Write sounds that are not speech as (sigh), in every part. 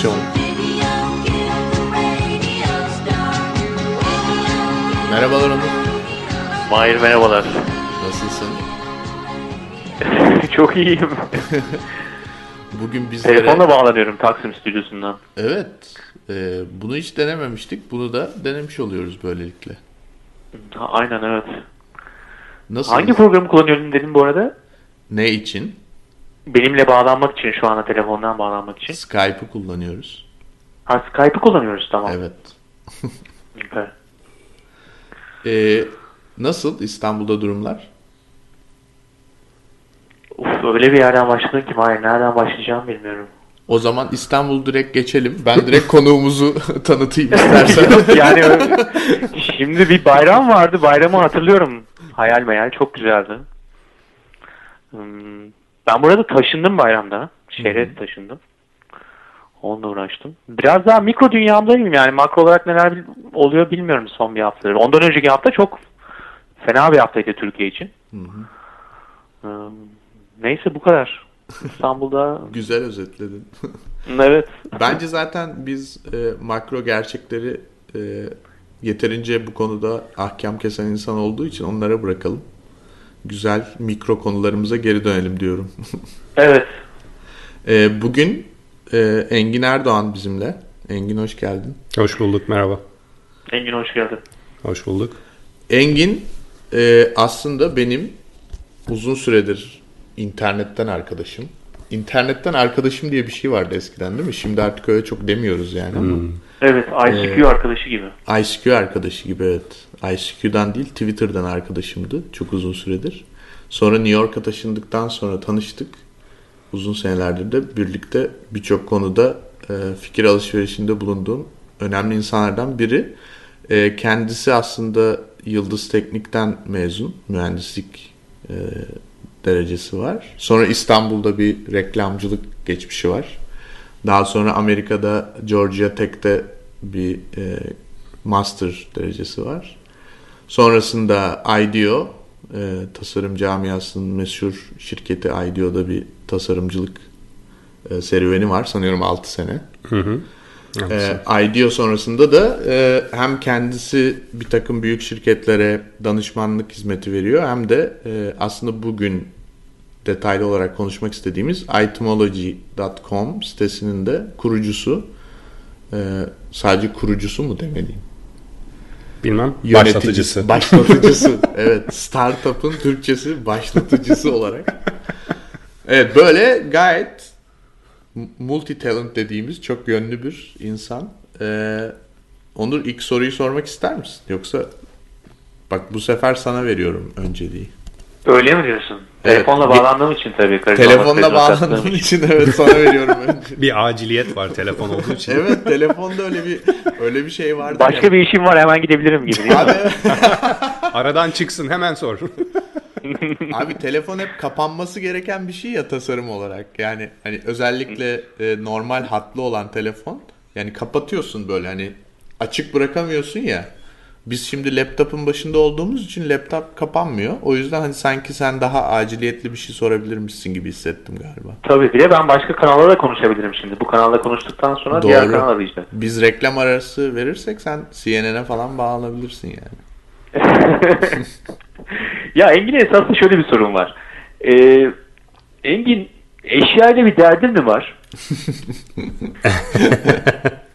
Adaptasyon Merhabalar Onur. Mahir merhabalar. Nasılsın? (laughs) Çok iyiyim. (laughs) Bugün bizlere... Telefonla bağlanıyorum Taksim stüdyosundan. Evet. e, bunu hiç denememiştik. Bunu da denemiş oluyoruz böylelikle. Aynen evet. Nasıl? Hangi programı kullanıyordun dedim bu arada? Ne için? Benimle bağlanmak için şu anda telefondan bağlanmak için. Skype'ı kullanıyoruz. Ha Skype'ı kullanıyoruz tamam. Evet. (laughs) Süper. E, nasıl İstanbul'da durumlar? Uf, öyle bir yerden başladın ki Mahir nereden başlayacağımı bilmiyorum. O zaman İstanbul direkt geçelim. Ben direkt (laughs) konuğumuzu (laughs) tanıtayım istersen. yani şimdi bir bayram vardı. Bayramı hatırlıyorum. Hayal meyal çok güzeldi. Hmm, Ben burada taşındım bayramda. Şehre taşındım. Onunla uğraştım. Biraz daha mikro dünyamdayım yani. Makro olarak neler oluyor bilmiyorum son bir haftadır. Ondan önceki hafta çok fena bir haftaydı Türkiye için. Hmm, Neyse bu kadar. (laughs) İstanbul'da Güzel özetledin. (laughs) evet. Bence zaten biz e, makro gerçekleri e, yeterince bu konuda ahkam kesen insan olduğu için onlara bırakalım. Güzel mikro konularımıza geri dönelim diyorum. (laughs) Evet. E, bugün e, Engin Erdoğan bizimle. Engin hoş geldin. Hoş bulduk, merhaba. Engin hoş geldin. Hoş bulduk. Engin e, aslında benim uzun süredir internetten arkadaşım. İnternetten arkadaşım diye bir şey vardı eskiden değil mi? Şimdi artık öyle çok demiyoruz yani ama. Evet ICQ arkadaşı gibi. ICQ arkadaşı gibi evet. ICQ'dan değil Twitter'dan arkadaşımdı çok uzun süredir. Sonra New York'a taşındıktan sonra tanıştık. Uzun senelerdir de birlikte birçok konuda e, fikir alışverişinde bulunduğum önemli insanlardan biri. E, kendisi aslında Yıldız Teknik'ten mezun. Mühendislik e, derecesi var. Sonra İstanbul'da bir reklamcılık geçmişi var. Daha sonra Amerika'da Georgia Tech'te bir e, master derecesi var. Sonrasında IDEO, e, tasarım camiasının meşhur şirketi IDEO'da bir tasarımcılık e, serüveni var. Sanıyorum 6 sene. E, IDEO sonrasında da e, hem kendisi bir takım büyük şirketlere danışmanlık hizmeti veriyor hem de e, aslında bugün detaylı olarak konuşmak istediğimiz itemology.com sitesinin de kurucusu. E, sadece kurucusu mu demeliyim? Bilmem, Yöneticisi, başlatıcısı. (laughs) Başlatıcısı. evet. Startup'ın Türkçesi başlatıcısı olarak. Evet böyle gayet multi talent dediğimiz çok yönlü bir insan. Ee, Onur ilk soruyu sormak ister misin? Yoksa bak bu sefer sana veriyorum önceliği. Öyle mi diyorsun? Evet. Telefonla bağlandığım için tabii. Telefonla bağlandığım için evet sana veriyorum önce. (laughs) Bir aciliyet var telefon olduğu için. Evet telefonda öyle bir öyle bir şey vardı. Başka ya. bir işim var hemen gidebilirim gibi değil mi? Abi, (laughs) Aradan çıksın hemen sor. (laughs) Abi telefon hep kapanması gereken bir şey ya tasarım olarak. Yani hani özellikle e, normal hatlı olan telefon yani kapatıyorsun böyle hani açık bırakamıyorsun ya. Biz şimdi laptopun başında olduğumuz için laptop kapanmıyor. O yüzden hani sanki sen daha aciliyetli bir şey sorabilirmişsin gibi hissettim galiba. Tabii bir de ben başka kanalda da konuşabilirim şimdi. Bu kanalda konuştuktan sonra Doğru. diğer kanal arayacağım. Biz reklam arası verirsek sen CNN'e falan bağlanabilirsin yani. (laughs) ya Engin esasında şöyle bir sorun var. Ee, Engin eşyayla bir derdin mi var? (laughs) (laughs)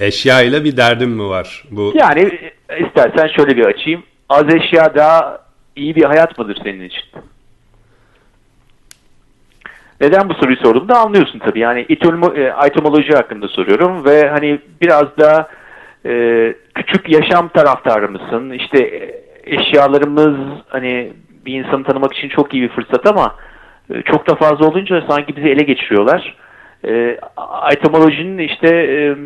Eşya ile bir derdim mi var? Bu Yani e, istersen şöyle bir açayım. Az eşya daha iyi bir hayat mıdır senin için? Neden bu soruyu sordum da anlıyorsun tabii. Yani itolmo, e, hakkında soruyorum ve hani biraz da e, küçük yaşam taraftarı mısın? İşte e, eşyalarımız hani bir insanı tanımak için çok iyi bir fırsat ama e, çok da fazla olunca sanki bizi ele geçiriyorlar. E, itemolojinin işte e,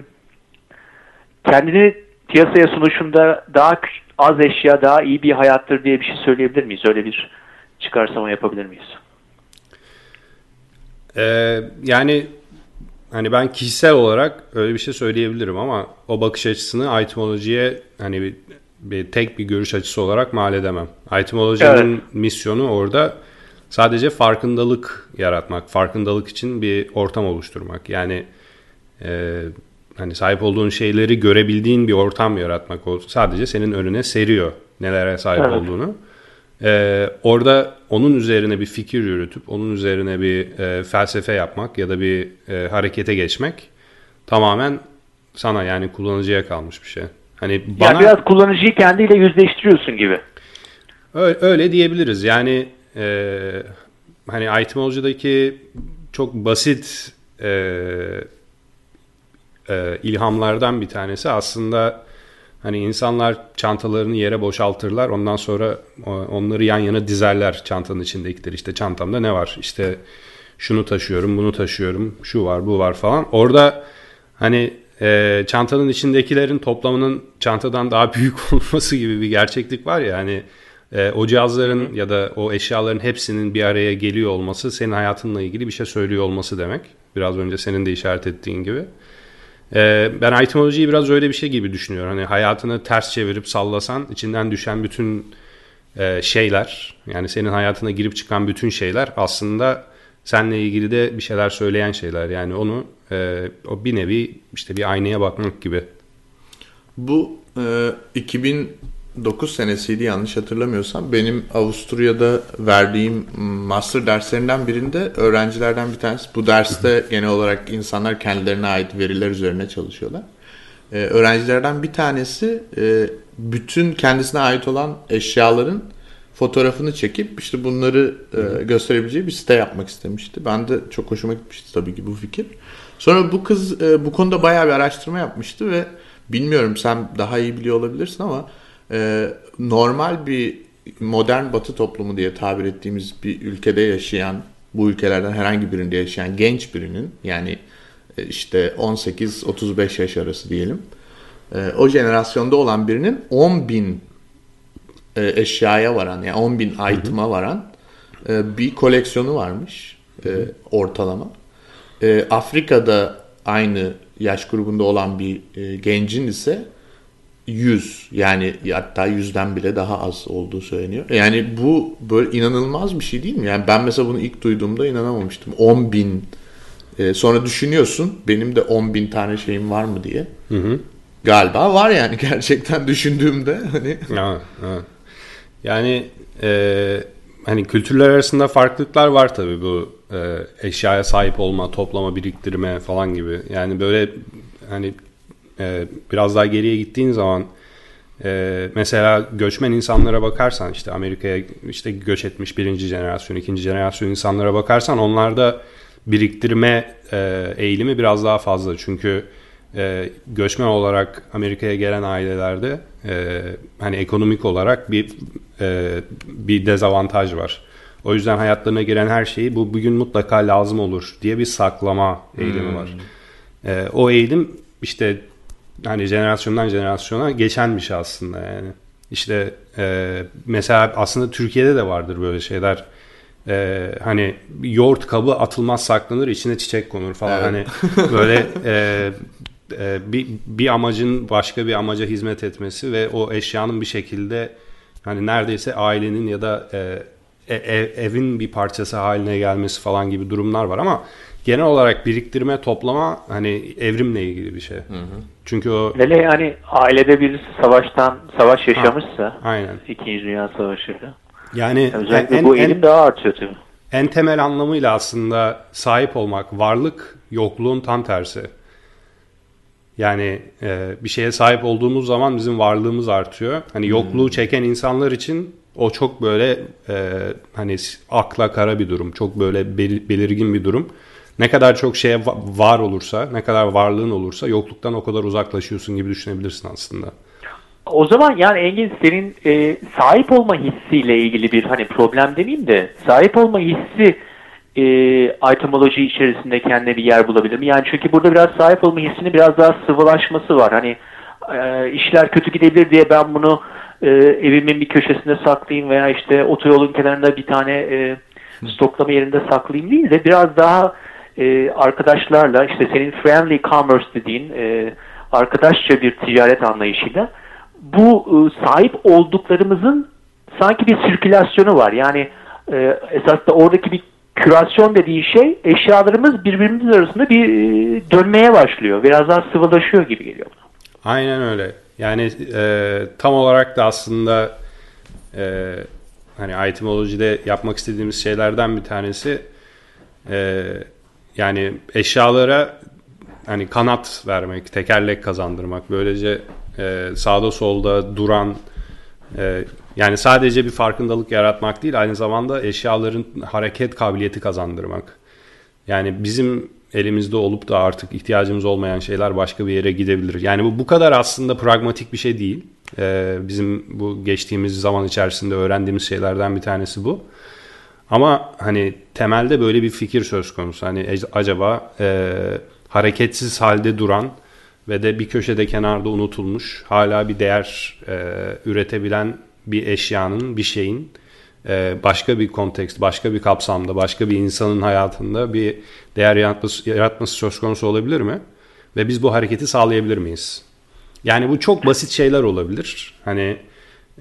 kendini piyasaya sunuşunda daha az eşya daha iyi bir hayattır diye bir şey söyleyebilir miyiz? Öyle bir çıkarsama yapabilir miyiz? Ee, yani hani ben kişisel olarak öyle bir şey söyleyebilirim ama o bakış açısını itemolojiye hani bir, bir tek bir görüş açısı olarak mal edemem. Itemolojinin Evet. misyonu orada Sadece farkındalık yaratmak, farkındalık için bir ortam oluşturmak. Yani e, hani sahip olduğun şeyleri görebildiğin bir ortam yaratmak. Sadece senin önüne seriyor nelere sahip evet. olduğunu. Ee, orada onun üzerine bir fikir yürütüp onun üzerine bir e, felsefe yapmak ya da bir e, harekete geçmek tamamen sana yani kullanıcıya kalmış bir şey. Hani bana yani biraz kullanıcıyı kendiyle yüzleştiriyorsun gibi. Öyle, öyle diyebiliriz. Yani e, hani Itemology'daki çok basit e, e, ilhamlardan bir tanesi aslında Hani insanlar çantalarını yere boşaltırlar. Ondan sonra onları yan yana dizerler çantanın içindekileri. İşte çantamda ne var? İşte şunu taşıyorum, bunu taşıyorum, şu var, bu var falan. Orada hani e, çantanın içindekilerin toplamının çantadan daha (laughs) büyük olması gibi bir gerçeklik var ya. Hani e, o cihazların ya da o eşyaların hepsinin bir araya geliyor olması senin hayatınla ilgili bir şey söylüyor olması demek. Biraz önce senin de işaret ettiğin gibi. Ee, ben itemolojiyi biraz öyle bir şey gibi düşünüyorum. Hani hayatını ters çevirip sallasan içinden düşen bütün e, şeyler yani senin hayatına girip çıkan bütün şeyler aslında seninle ilgili de bir şeyler söyleyen şeyler. Yani onu e, o bir nevi işte bir aynaya bakmak gibi. Bu e, 2000 9 senesiydi yanlış hatırlamıyorsam. Benim Avusturya'da verdiğim master derslerinden birinde öğrencilerden bir tanesi. Bu derste genel olarak insanlar kendilerine ait veriler üzerine çalışıyorlar. Ee, öğrencilerden bir tanesi e, bütün kendisine ait olan eşyaların fotoğrafını çekip işte bunları e, gösterebileceği bir site yapmak istemişti. Ben de çok hoşuma gitmişti tabii ki bu fikir. Sonra bu kız e, bu konuda bayağı bir araştırma yapmıştı ve bilmiyorum sen daha iyi biliyor olabilirsin ama e, normal bir modern batı toplumu diye tabir ettiğimiz bir ülkede yaşayan, bu ülkelerden herhangi birinde yaşayan genç birinin yani e, işte 18-35 yaş arası diyelim. E, o jenerasyonda olan birinin 10 bin e, eşyaya varan yani 10 bin item'a varan bir koleksiyonu varmış ortalama. Afrika'da aynı yaş grubunda olan bir gencin ise 100 yani hatta yüzden bile daha az olduğu söyleniyor. Yani bu böyle inanılmaz bir şey değil mi? Yani ben mesela bunu ilk duyduğumda inanamamıştım. 10 bin e, sonra düşünüyorsun benim de 10 bin tane şeyim var mı diye. Hı hı. Galiba var yani (laughs) gerçekten düşündüğümde. Hani. Evet, evet. Yani e, hani kültürler arasında farklılıklar var tabii bu e, eşyaya sahip olma, toplama, biriktirme falan gibi. Yani böyle hani e, biraz daha geriye gittiğin zaman e, mesela göçmen insanlara bakarsan işte Amerika'ya işte göç etmiş birinci jenerasyon, ikinci jenerasyon insanlara bakarsan onlarda biriktirme e, eğilimi biraz daha fazla. Çünkü e, göçmen olarak Amerika'ya gelen ailelerde e, hani ekonomik olarak bir e, bir dezavantaj var. O yüzden hayatlarına giren her şeyi bu bugün mutlaka lazım olur diye bir saklama eğilimi hmm. var. E, o eğilim işte hani jenerasyondan jenerasyona geçen bir şey aslında yani. İşte e, mesela aslında Türkiye'de de vardır böyle şeyler. E, hani yoğurt kabı atılmaz saklanır içine çiçek konur falan evet. hani (laughs) böyle e, e, bir, bir amacın başka bir amaca hizmet etmesi ve o eşyanın bir şekilde hani neredeyse ailenin ya da e, ev, evin bir parçası haline gelmesi falan gibi durumlar var ama genel olarak biriktirme, toplama hani evrimle ilgili bir şey. Hı hı. Çünkü o... Hele yani ailede birisi savaştan, savaş yaşamışsa ha, aynen. İkinci Dünya Savaşı'da. Yani özellikle en, bu eğilim en, daha artıyor tabii. En temel anlamıyla aslında sahip olmak, varlık yokluğun tam tersi. Yani e, bir şeye sahip olduğumuz zaman bizim varlığımız artıyor. Hani yokluğu hmm. çeken insanlar için o çok böyle e, hani akla kara bir durum. Çok böyle belirgin bir durum. Ne kadar çok şeye var olursa, ne kadar varlığın olursa yokluktan o kadar uzaklaşıyorsun gibi düşünebilirsin aslında. O zaman yani Engin senin e, sahip olma hissiyle ilgili bir hani problem demeyeyim de sahip olma hissi e, itemoloji içerisinde kendine bir yer bulabilir mi? Yani çünkü burada biraz sahip olma hissinin biraz daha sıvılaşması var. Hani e, işler kötü gidebilir diye ben bunu e, evimin bir köşesinde saklayayım veya işte otoyolun kenarında bir tane e, stoklama yerinde saklayayım değil de biraz daha e, arkadaşlarla işte senin friendly commerce dediğin e, arkadaşça bir ticaret anlayışıyla bu e, sahip olduklarımızın sanki bir sirkülasyonu var. Yani e, esas da oradaki bir kürasyon dediği şey eşyalarımız birbirimiz arasında bir e, dönmeye başlıyor. Biraz daha sıvılaşıyor gibi geliyor bana. Aynen öyle. Yani e, tam olarak da aslında e, hani itemolojide yapmak istediğimiz şeylerden bir tanesi e, yani eşyalara hani kanat vermek, tekerlek kazandırmak. Böylece e, sağda solda duran e, yani sadece bir farkındalık yaratmak değil aynı zamanda eşyaların hareket kabiliyeti kazandırmak. Yani bizim elimizde olup da artık ihtiyacımız olmayan şeyler başka bir yere gidebilir. Yani bu bu kadar aslında pragmatik bir şey değil. Ee, bizim bu geçtiğimiz zaman içerisinde öğrendiğimiz şeylerden bir tanesi bu. Ama hani temelde böyle bir fikir söz konusu. Hani acaba e, hareketsiz halde duran ve de bir köşede kenarda unutulmuş hala bir değer e, üretebilen bir eşyanın, bir şeyin e, başka bir kontekst, başka bir kapsamda, başka bir insanın hayatında bir değer yaratması, yaratması söz konusu olabilir mi? Ve biz bu hareketi sağlayabilir miyiz? Yani bu çok basit şeyler olabilir. Hani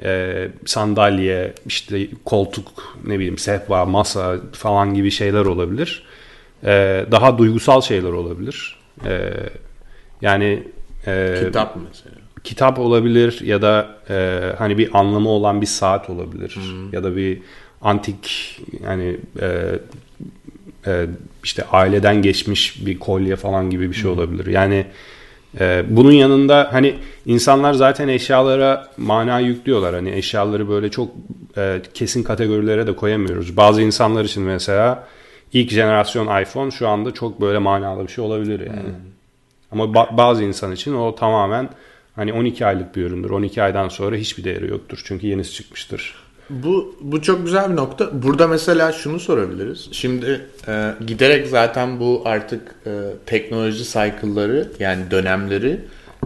e, sandalye, işte koltuk, ne bileyim sehpa, masa falan gibi şeyler olabilir. E, daha duygusal şeyler olabilir. E, yani e, kitap mesela. Kitap olabilir ya da e, hani bir anlamı olan bir saat olabilir hmm. ya da bir antik yani e, e, işte aileden geçmiş bir kolye falan gibi bir şey olabilir. Yani e, bunun yanında hani insanlar zaten eşyalara mana yüklüyorlar. Hani eşyaları böyle çok e, kesin kategorilere de koyamıyoruz. Bazı insanlar için mesela ilk jenerasyon iPhone şu anda çok böyle manalı bir şey olabilir yani. Hmm. Ama ba- bazı insan için o tamamen hani 12 aylık bir üründür. 12 aydan sonra hiçbir değeri yoktur. Çünkü yenisi çıkmıştır. Bu bu çok güzel bir nokta. Burada mesela şunu sorabiliriz. Şimdi e, giderek zaten bu artık e, teknoloji cycle'ları yani dönemleri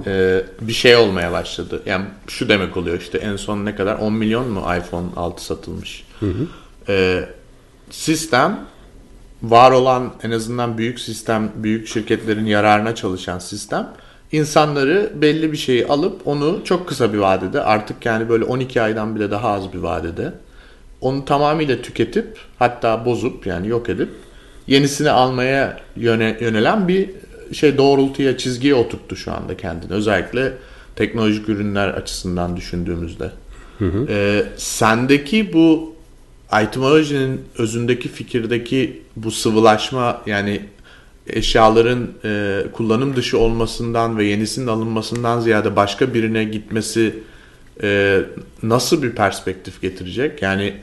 e, bir şey olmaya başladı. Yani şu demek oluyor işte en son ne kadar 10 milyon mu iPhone 6 satılmış. Hı hı. E, sistem var olan en azından büyük sistem, büyük şirketlerin yararına çalışan sistem insanları belli bir şeyi alıp onu çok kısa bir vadede artık yani böyle 12 aydan bile daha az bir vadede onu tamamıyla tüketip hatta bozup yani yok edip yenisini almaya yöne, yönelen bir şey doğrultuya çizgiye oturttu şu anda kendini. Özellikle teknolojik ürünler açısından düşündüğümüzde. Hı hı. Ee, sendeki bu etimolojinin özündeki fikirdeki bu sıvılaşma yani eşyaların e, kullanım dışı olmasından ve yenisinin alınmasından ziyade başka birine gitmesi e, nasıl bir perspektif getirecek? Yani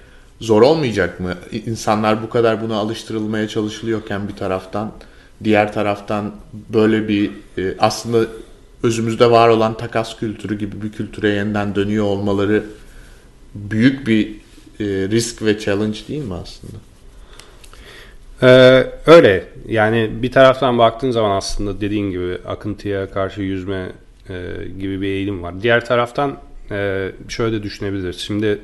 zor olmayacak mı? İnsanlar bu kadar buna alıştırılmaya çalışılıyorken bir taraftan, diğer taraftan böyle bir e, aslında özümüzde var olan takas kültürü gibi bir kültüre yeniden dönüyor olmaları büyük bir e, risk ve challenge değil mi aslında? Ee, öyle yani bir taraftan baktığın zaman aslında dediğin gibi akıntıya karşı yüzme e, gibi bir eğilim var. Diğer taraftan e, şöyle de düşünebiliriz. Şimdi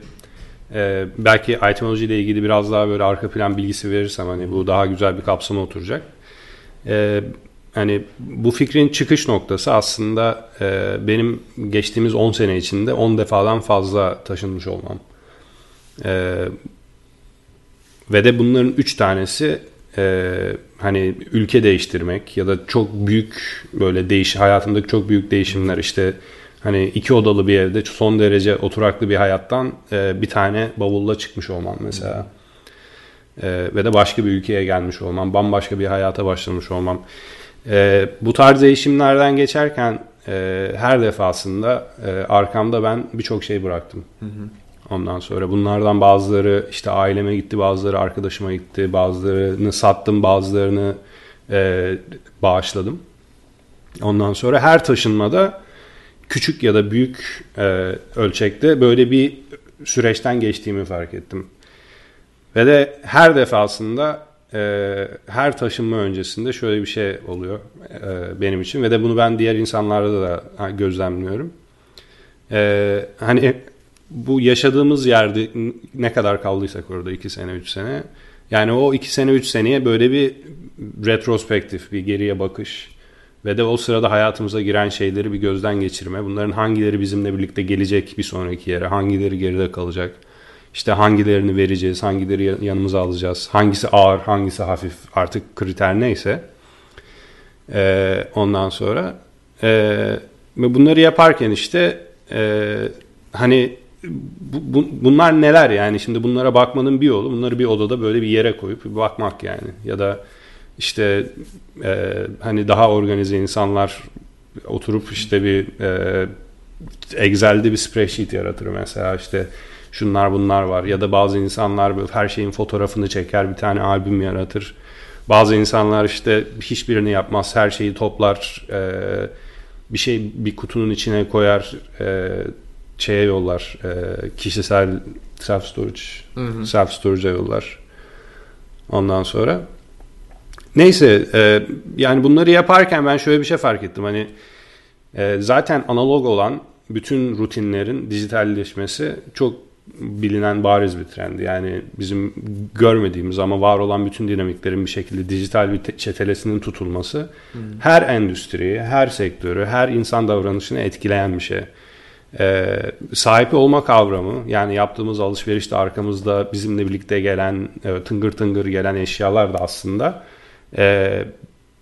e, belki etimoloji ile ilgili biraz daha böyle arka plan bilgisi verirsem hani bu daha güzel bir kapsama oturacak. E, hani bu fikrin çıkış noktası aslında e, benim geçtiğimiz 10 sene içinde 10 defadan fazla taşınmış olmam. E, ve de bunların 3 tanesi e, hani ülke değiştirmek ya da çok büyük böyle değiş hayatımdaki çok büyük değişimler işte hani iki odalı bir evde son derece oturaklı bir hayattan e, bir tane bavulla çıkmış olmam mesela. E, ve de başka bir ülkeye gelmiş olmam, bambaşka bir hayata başlamış olmam. E, bu tarz değişimlerden geçerken e, her defasında e, arkamda ben birçok şey bıraktım. Hı hı. Ondan sonra bunlardan bazıları işte aileme gitti, bazıları arkadaşıma gitti, bazılarını sattım, bazılarını e, bağışladım. Ondan sonra her taşınmada küçük ya da büyük e, ölçekte böyle bir süreçten geçtiğimi fark ettim. Ve de her defasında e, her taşınma öncesinde şöyle bir şey oluyor e, benim için ve de bunu ben diğer insanlarda da gözlemliyorum. E, hani bu yaşadığımız yerde ne kadar kaldıysak orada 2 sene 3 sene yani o 2 sene 3 seneye böyle bir retrospektif bir geriye bakış ve de o sırada hayatımıza giren şeyleri bir gözden geçirme. Bunların hangileri bizimle birlikte gelecek bir sonraki yere, hangileri geride kalacak. işte hangilerini vereceğiz, hangileri yanımıza alacağız, hangisi ağır, hangisi hafif artık kriter neyse. E, ondan sonra e, ve bunları yaparken işte e, hani bu, bu, bunlar neler yani? Şimdi bunlara bakmanın bir yolu bunları bir odada böyle bir yere koyup bakmak yani. Ya da işte e, hani daha organize insanlar oturup işte bir e, Excel'de bir spreadsheet yaratır mesela işte şunlar bunlar var. Ya da bazı insanlar böyle her şeyin fotoğrafını çeker bir tane albüm yaratır. Bazı insanlar işte hiçbirini yapmaz her şeyi toplar e, bir şey bir kutunun içine koyar e, şeye yollar e, kişisel self storage self storage'a yollar ondan sonra neyse e, yani bunları yaparken ben şöyle bir şey fark ettim hani e, zaten analog olan bütün rutinlerin dijitalleşmesi çok bilinen bariz bir trendi. Yani bizim görmediğimiz ama var olan bütün dinamiklerin bir şekilde dijital bir çetelesinin tutulması hmm. her endüstriyi, her sektörü, her insan davranışını etkileyen bir şey. Ee, sahibi olma kavramı yani yaptığımız alışverişte arkamızda bizimle birlikte gelen evet, tıngır tıngır gelen eşyalar da aslında e,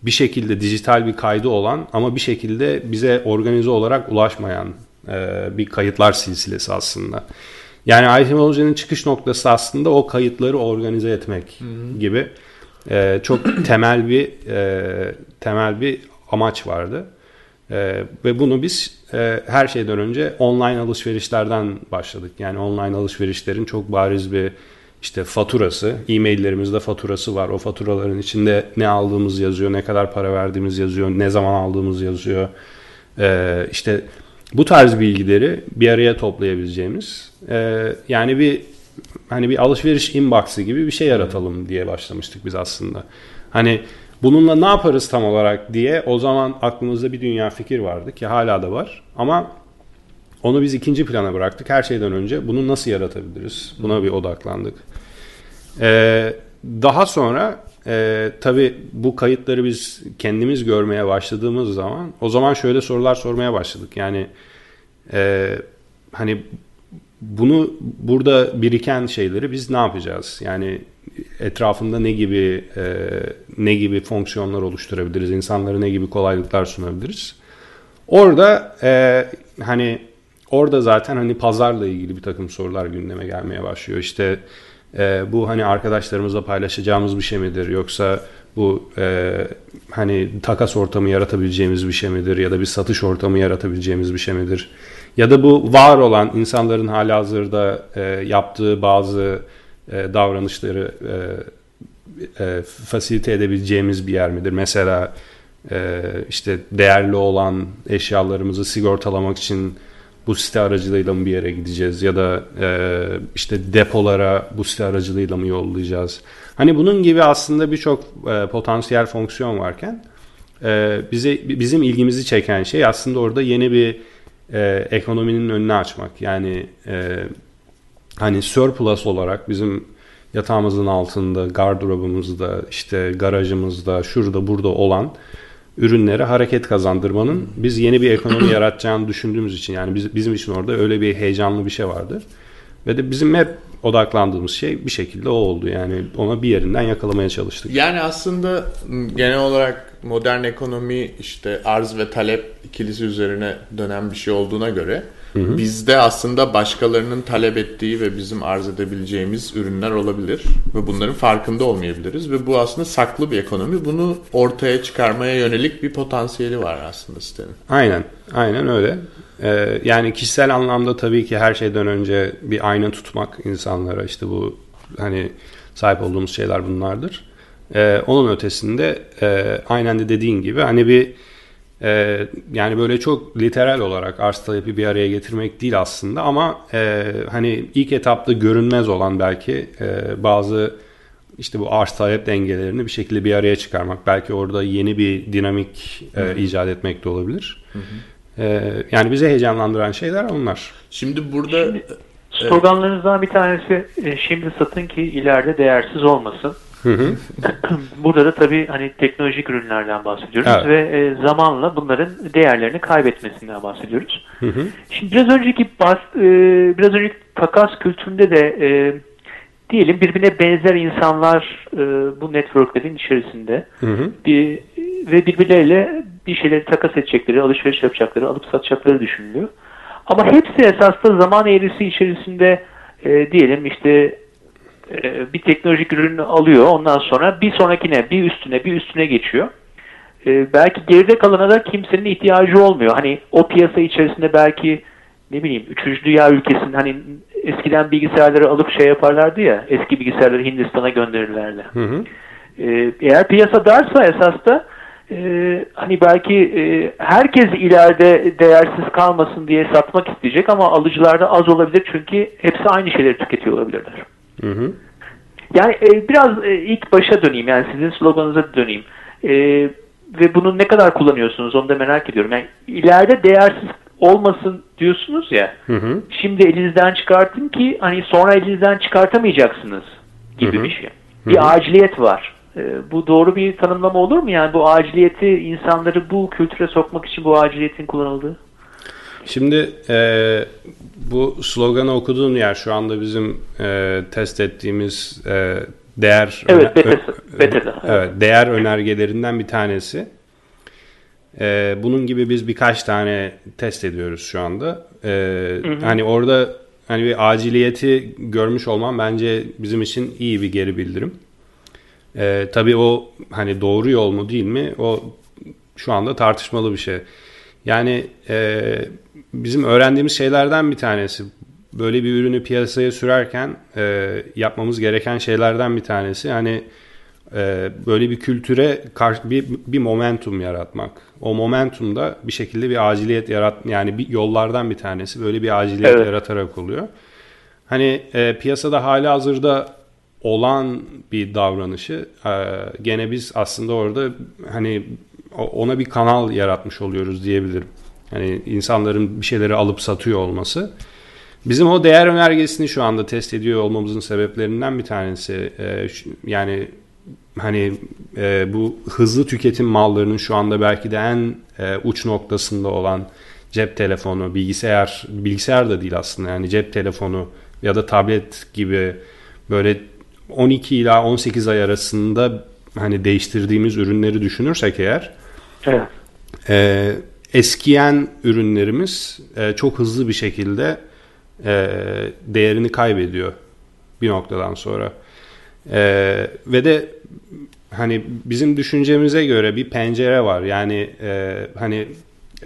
bir şekilde dijital bir kaydı olan ama bir şekilde bize organize olarak ulaşmayan e, bir kayıtlar silsilesi aslında. Yani etimolojinin çıkış noktası aslında o kayıtları organize etmek Hı-hı. gibi e, çok (clears throat) temel bir e, temel bir amaç vardı. E, ve bunu biz e, her şeyden önce online alışverişlerden başladık. Yani online alışverişlerin çok bariz bir işte faturası, e-maillerimizde faturası var. O faturaların içinde ne aldığımız yazıyor, ne kadar para verdiğimiz yazıyor, ne zaman aldığımız yazıyor. E, işte bu tarz bilgileri bir araya toplayabileceğimiz e, yani bir hani bir alışveriş inbox'ı gibi bir şey yaratalım diye başlamıştık biz aslında. Hani bununla ne yaparız tam olarak diye o zaman aklımızda bir dünya fikir vardı ki hala da var. Ama onu biz ikinci plana bıraktık. Her şeyden önce bunu nasıl yaratabiliriz? Buna bir odaklandık. Ee, daha sonra e, tabii bu kayıtları biz kendimiz görmeye başladığımız zaman o zaman şöyle sorular sormaya başladık. Yani e, hani bunu burada biriken şeyleri biz ne yapacağız? Yani etrafında ne gibi e, ne gibi fonksiyonlar oluşturabiliriz? İnsanlara ne gibi kolaylıklar sunabiliriz? Orada e, hani orada zaten hani pazarla ilgili bir takım sorular gündeme gelmeye başlıyor. İşte e, bu hani arkadaşlarımızla paylaşacağımız bir şey midir yoksa bu e, hani takas ortamı yaratabileceğimiz bir şey midir ya da bir satış ortamı yaratabileceğimiz bir şey midir? Ya da bu var olan insanların hala hazırda e, yaptığı bazı e, davranışları e, e, fasilite edebileceğimiz bir yer midir? Mesela e, işte değerli olan eşyalarımızı sigortalamak için bu site aracılığıyla mı bir yere gideceğiz ya da e, işte depolara bu site aracılığıyla mı yollayacağız? Hani bunun gibi aslında birçok e, potansiyel fonksiyon varken e, bize bizim ilgimizi çeken şey aslında orada yeni bir e, ekonominin önünü açmak. Yani e, hani surplus olarak bizim yatağımızın altında, gardırobumuzda, işte garajımızda, şurada burada olan ürünlere hareket kazandırmanın biz yeni bir ekonomi (clears throat) yaratacağını düşündüğümüz için yani biz, bizim için orada öyle bir heyecanlı bir şey vardır. Ve de bizim hep odaklandığımız şey bir şekilde o oldu. Yani ona bir yerinden yakalamaya çalıştık. Yani aslında genel olarak modern ekonomi işte arz ve talep ikilisi üzerine dönen bir şey olduğuna göre hı hı. bizde aslında başkalarının talep ettiği ve bizim arz edebileceğimiz ürünler olabilir ve bunların farkında olmayabiliriz ve bu aslında saklı bir ekonomi. Bunu ortaya çıkarmaya yönelik bir potansiyeli var aslında sitenin. Aynen. Aynen öyle. Ee, yani kişisel anlamda tabii ki her şeyden önce bir ayna tutmak insanlara işte bu hani sahip olduğumuz şeyler bunlardır. Ee, onun ötesinde e, aynen de dediğin gibi hani bir e, yani böyle çok literal olarak arz talebi bir araya getirmek değil aslında ama e, hani ilk etapta görünmez olan belki e, bazı işte bu arz talep dengelerini bir şekilde bir araya çıkarmak belki orada yeni bir dinamik e, icat etmek de olabilir. Hı hı. E, yani bizi heyecanlandıran şeyler onlar. Şimdi burada Şimdi, sloganlarınızdan bir tanesi e, şimdi satın ki ileride değersiz olmasın. Hı hı. (clears throat) Burada da tabii hani teknolojik ürünlerden bahsediyoruz evet. ve e, zamanla bunların değerlerini kaybetmesinden bahsediyoruz. Hı hı. Şimdi biraz önceki bas, e, biraz önceki takas kültüründe de e, diyelim birbirine benzer insanlar e, bu networklerin içerisinde hı hı. Bir, ve birbirleriyle bir şeyleri takas edecekleri, alışveriş yapacakları, alıp satacakları düşünülüyor. Ama hepsi esasında zaman eğrisi içerisinde e, diyelim işte e, bir teknolojik ürünü alıyor. Ondan sonra bir sonrakine, bir üstüne, bir üstüne geçiyor. E, belki geride kalana da kimsenin ihtiyacı olmuyor. Hani o piyasa içerisinde belki ne bileyim 3. dünya ülkesinin hani eskiden bilgisayarları alıp şey yaparlardı ya eski bilgisayarları Hindistan'a gönderirlerdi. Hı hı. E, eğer piyasa darsa esas da e, hani belki e, herkes ileride değersiz kalmasın diye satmak isteyecek ama alıcılarda az olabilir çünkü hepsi aynı şeyleri tüketiyor olabilirler. Hı hı. Yani e, biraz e, ilk başa döneyim yani sizin sloganınıza döneyim. E, ve bunu ne kadar kullanıyorsunuz onu da merak ediyorum. Yani ileride değersiz olmasın diyorsunuz ya. Hı hı. Şimdi elinizden çıkartın ki hani sonra elinizden çıkartamayacaksınız gibi hı hı. bir şey. Bir hı hı. aciliyet var. E, bu doğru bir tanımlama olur mu? Yani bu aciliyeti insanları bu kültüre sokmak için bu aciliyetin kullanıldığı? Şimdi e, bu sloganı okuduğun yer şu anda bizim e, test ettiğimiz e, değer evet, öner- Bethesda, evet, değer önergelerinden bir tanesi. E, bunun gibi biz birkaç tane test ediyoruz şu anda. E, hı hı. Hani orada hani bir aciliyeti görmüş olmam bence bizim için iyi bir geri bildirim. E, tabii o hani doğru yol mu değil mi o şu anda tartışmalı bir şey. Yani e, bizim öğrendiğimiz şeylerden bir tanesi böyle bir ürünü piyasaya sürerken e, yapmamız gereken şeylerden bir tanesi hani e, böyle bir kültüre karşı bir, bir momentum yaratmak. O momentum da bir şekilde bir aciliyet yarat yani bir yollardan bir tanesi böyle bir aciliyet evet. yaratarak oluyor. Hani e, piyasada hali hazırda olan bir davranışı e, gene biz aslında orada hani ona bir kanal yaratmış oluyoruz diyebilirim. Hani insanların bir şeyleri alıp satıyor olması. Bizim o değer önergesini şu anda test ediyor olmamızın sebeplerinden bir tanesi. E, yani hani e, bu hızlı tüketim mallarının şu anda belki de en e, uç noktasında olan cep telefonu, bilgisayar, bilgisayar da değil aslında yani cep telefonu ya da tablet gibi böyle 12 ila 18 ay arasında hani değiştirdiğimiz ürünleri düşünürsek eğer evet. e, eskiyen ürünlerimiz e, çok hızlı bir şekilde e, değerini kaybediyor bir noktadan sonra. E, ve de hani bizim düşüncemize göre bir pencere var. Yani e, hani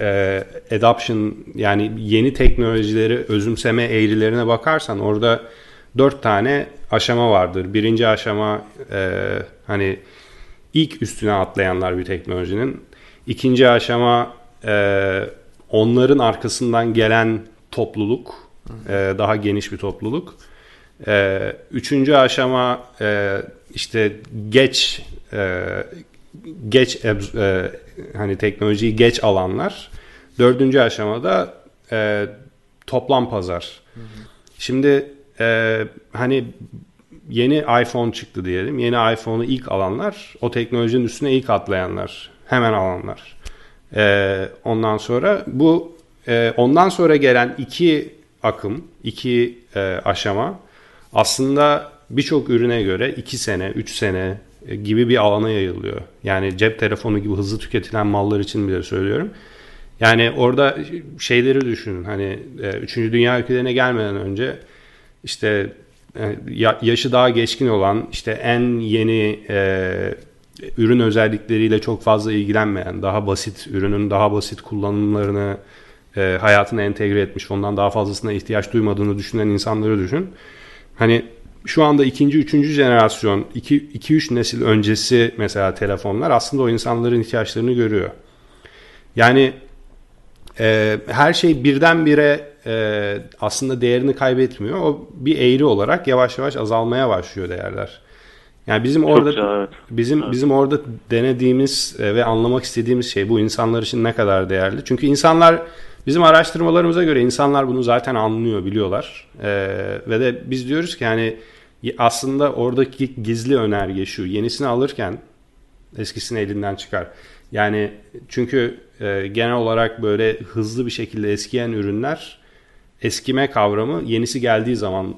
e, adoption yani yeni teknolojileri özümseme eğrilerine bakarsan orada dört tane aşama vardır. Birinci aşama e, hani ilk üstüne atlayanlar bir teknolojinin. İkinci aşama e, onların arkasından gelen topluluk, e, daha geniş bir topluluk. E, üçüncü aşama e, işte geç e, geç e, hani teknolojiyi geç alanlar. Dördüncü aşamada e, toplam pazar. Şimdi e, hani yeni iPhone çıktı diyelim. Yeni iPhone'u ilk alanlar, o teknolojinin üstüne ilk atlayanlar, hemen alanlar. E, ondan sonra bu e, ondan sonra gelen iki akım, iki e, aşama aslında birçok ürüne göre iki sene, üç sene e, gibi bir alana yayılıyor. Yani cep telefonu gibi hızlı tüketilen mallar için bile söylüyorum. Yani orada şeyleri düşünün. Hani e, 3. Dünya ülkelerine gelmeden önce işte e, yaşı daha geçkin olan işte en yeni e, ürün özellikleriyle çok fazla ilgilenmeyen, daha basit ürünün daha basit kullanımlarını e, hayatına entegre etmiş, ondan daha fazlasına ihtiyaç duymadığını düşünen insanları düşün. Hani şu anda ikinci, üçüncü jenerasyon, iki, iki üç nesil öncesi mesela telefonlar aslında o insanların ihtiyaçlarını görüyor. Yani e, her şey birdenbire e, aslında değerini kaybetmiyor. O bir eğri olarak yavaş yavaş azalmaya başlıyor değerler. Yani bizim Çok orada güzel, evet. bizim evet. bizim orada denediğimiz e, ve anlamak istediğimiz şey bu insanlar için ne kadar değerli. Çünkü insanlar bizim araştırmalarımıza göre insanlar bunu zaten anlıyor, biliyorlar. Ee, ve de biz diyoruz ki yani aslında oradaki gizli önerge şu. Yenisini alırken eskisini elinden çıkar. Yani çünkü e, genel olarak böyle hızlı bir şekilde eskiyen ürünler eskime kavramı yenisi geldiği zaman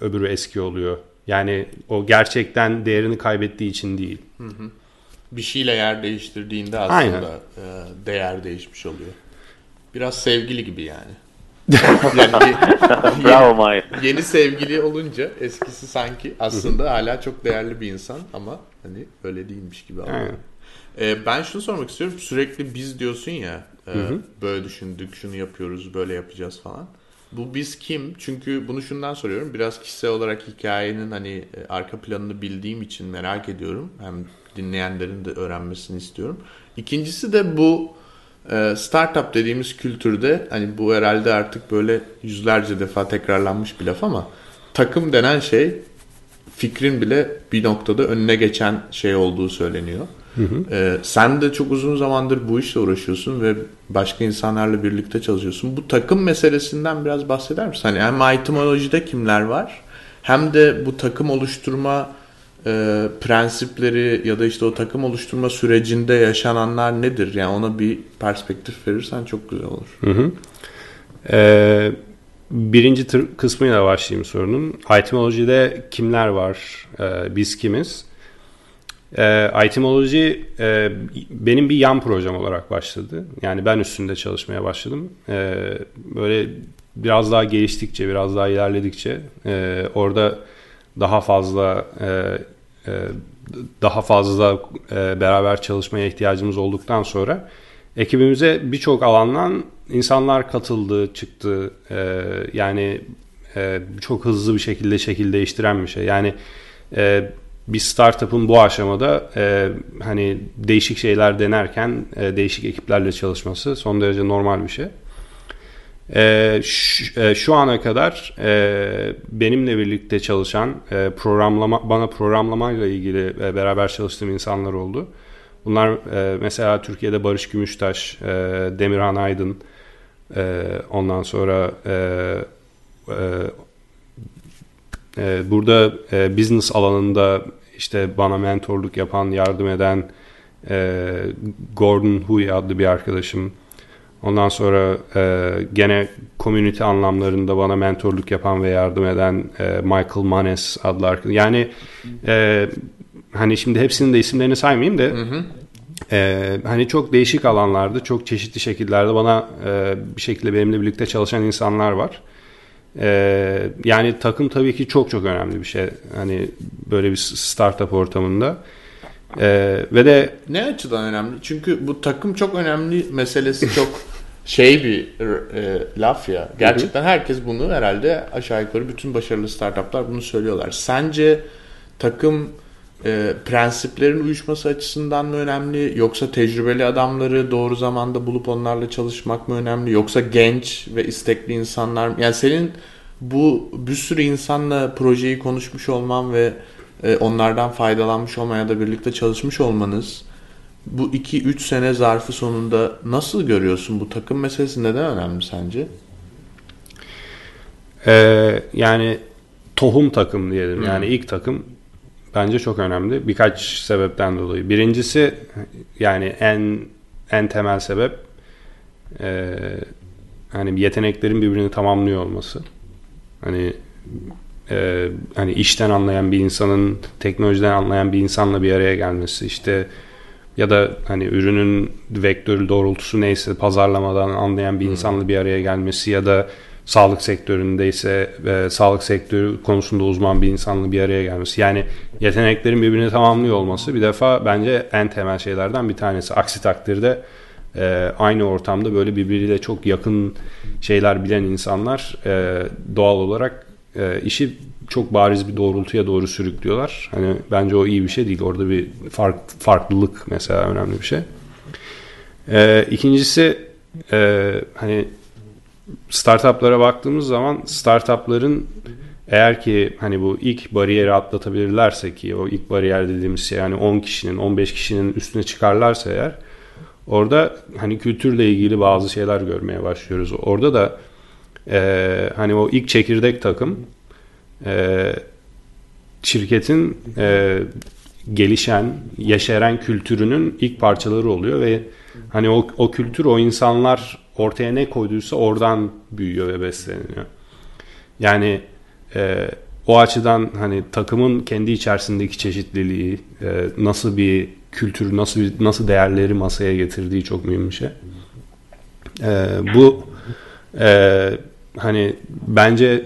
öbürü eski oluyor. Yani o gerçekten değerini kaybettiği için değil. Hı hı. Bir şeyle yer değiştirdiğinde aslında Aynen. E, değer değişmiş oluyor. Biraz sevgili gibi yani. (laughs) yani (laughs) Bravo Mahir. Yeni sevgili olunca eskisi sanki aslında hala çok değerli bir insan ama hani öyle değilmiş gibi. Ee, ben şunu sormak istiyorum. Sürekli biz diyorsun ya e, böyle düşündük, şunu yapıyoruz, böyle yapacağız falan. Bu biz kim? Çünkü bunu şundan soruyorum. Biraz kişisel olarak hikayenin hani e, arka planını bildiğim için merak ediyorum. Hem dinleyenlerin de öğrenmesini istiyorum. İkincisi de bu e, startup dediğimiz kültürde hani bu herhalde artık böyle yüzlerce defa tekrarlanmış bir laf ama takım denen şey fikrin bile bir noktada önüne geçen şey olduğu söyleniyor. Hı hı. Ee, sen de çok uzun zamandır bu işle uğraşıyorsun ve başka insanlarla birlikte çalışıyorsun. Bu takım meselesinden biraz bahseder misin? Hani hem etimolojide kimler var hem de bu takım oluşturma e, prensipleri ya da işte o takım oluşturma sürecinde yaşananlar nedir? Yani ona bir perspektif verirsen çok güzel olur. Hı hı. Ee, birinci tır kısmıyla başlayayım sorunun. Etimolojide kimler var? Ee, biz kimiz? E, Itemology e, benim bir yan projem olarak başladı. Yani ben üstünde çalışmaya başladım. E, böyle biraz daha geliştikçe, biraz daha ilerledikçe e, orada daha fazla e, e, daha fazla e, beraber çalışmaya ihtiyacımız olduktan sonra ekibimize birçok alandan insanlar katıldı, çıktı. E, yani e, çok hızlı bir şekilde şekil değiştiren bir şey. Yani e, bir startup'ın bu aşamada e, hani değişik şeyler denerken e, değişik ekiplerle çalışması son derece normal bir şey. E, şu, e, şu ana kadar e, benimle birlikte çalışan e, programlama bana programlamayla ilgili e, beraber çalıştığım insanlar oldu. Bunlar e, mesela Türkiye'de Barış Gümüştaş, e, Demirhan Aydın, e, ondan sonra e, e, e burada e, business alanında işte bana mentorluk yapan, yardım eden e, Gordon Huy adlı bir arkadaşım. Ondan sonra e, gene community anlamlarında bana mentorluk yapan ve yardım eden e, Michael Manes adlı arkadaşım. Yani e, hani şimdi hepsinin de isimlerini saymayayım da hı hı. E, hani çok değişik alanlarda, çok çeşitli şekillerde bana e, bir şekilde benimle birlikte çalışan insanlar var. Ee, yani takım tabii ki çok çok önemli bir şey. Hani böyle bir startup ortamında. Ee, ve de ne açıdan önemli? Çünkü bu takım çok önemli meselesi çok (laughs) şey bir e, laf ya. Gerçekten herkes bunu herhalde aşağı yukarı bütün başarılı startuplar bunu söylüyorlar. Sence takım e, prensiplerin uyuşması açısından mı önemli yoksa tecrübeli adamları doğru zamanda bulup onlarla çalışmak mı önemli yoksa genç ve istekli insanlar mı? Yani senin bu bir sürü insanla projeyi konuşmuş olman ve e, onlardan faydalanmış olmaya da birlikte çalışmış olmanız bu 2-3 sene zarfı sonunda nasıl görüyorsun? Bu takım meselesi neden önemli sence? Ee, yani tohum takım diyelim. Hmm. Yani ilk takım bence çok önemli. Birkaç sebepten dolayı. Birincisi yani en en temel sebep e, hani yeteneklerin birbirini tamamlıyor olması. Hani e, hani işten anlayan bir insanın teknolojiden anlayan bir insanla bir araya gelmesi işte ya da hani ürünün vektörü doğrultusu neyse pazarlamadan anlayan bir insanla bir araya gelmesi ya da sağlık sektöründeyse ve sağlık sektörü konusunda uzman bir insanla bir araya gelmesi. Yani yeteneklerin birbirini tamamlıyor olması bir defa bence en temel şeylerden bir tanesi. Aksi takdirde e, aynı ortamda böyle birbiriyle çok yakın şeyler bilen insanlar e, doğal olarak e, işi çok bariz bir doğrultuya doğru sürüklüyorlar. Hani bence o iyi bir şey değil. Orada bir fark, farklılık mesela önemli bir şey. E, ikincisi e, hani startuplara baktığımız zaman startupların eğer ki hani bu ilk bariyeri atlatabilirlerse ki o ilk bariyer dediğimiz şey yani 10 kişinin 15 kişinin üstüne çıkarlarsa eğer orada hani kültürle ilgili bazı şeyler görmeye başlıyoruz. Orada da e, hani o ilk çekirdek takım e, şirketin e, gelişen, yeşeren kültürünün ilk parçaları oluyor ve hani o, o kültür o insanlar ortaya ne koyduysa oradan büyüyor ve besleniyor. Yani e, o açıdan hani takımın kendi içerisindeki çeşitliliği, e, nasıl bir kültür, nasıl bir, nasıl değerleri masaya getirdiği çok mühim bir şey. E, bu e, hani bence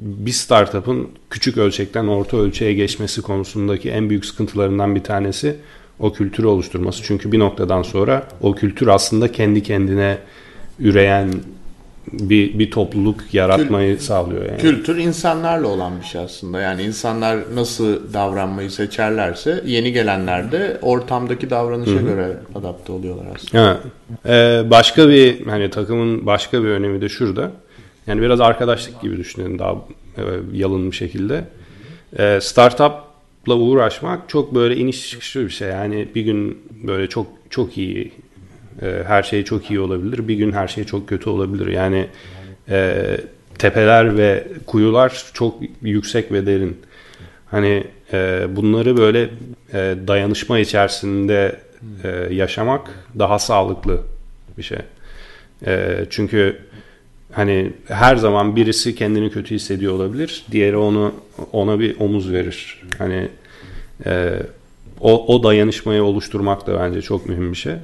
bir startup'ın küçük ölçekten orta ölçeğe geçmesi konusundaki en büyük sıkıntılarından bir tanesi o kültürü oluşturması. Çünkü bir noktadan sonra o kültür aslında kendi kendine üreyen bir, bir topluluk yaratmayı Kül, sağlıyor. Yani. Kültür insanlarla olan bir şey aslında. Yani insanlar nasıl davranmayı seçerlerse yeni gelenler de ortamdaki davranışa Hı-hı. göre adapte oluyorlar aslında. Ha. Ee, başka bir hani takımın başka bir önemi de şurada. Yani biraz arkadaşlık gibi düşünün daha yalın bir şekilde. E, startup'la uğraşmak çok böyle iniş çıkışlı bir şey. Yani bir gün böyle çok çok iyi e, her şey çok iyi olabilir. Bir gün her şey çok kötü olabilir. Yani e, tepeler ve kuyular çok yüksek ve derin. Hani e, bunları böyle e, dayanışma içerisinde e, yaşamak daha sağlıklı bir şey. E, çünkü hani her zaman birisi kendini kötü hissediyor olabilir. Diğeri onu ona bir omuz verir. Hani e, o, o dayanışmayı oluşturmak da bence çok mühim bir şey.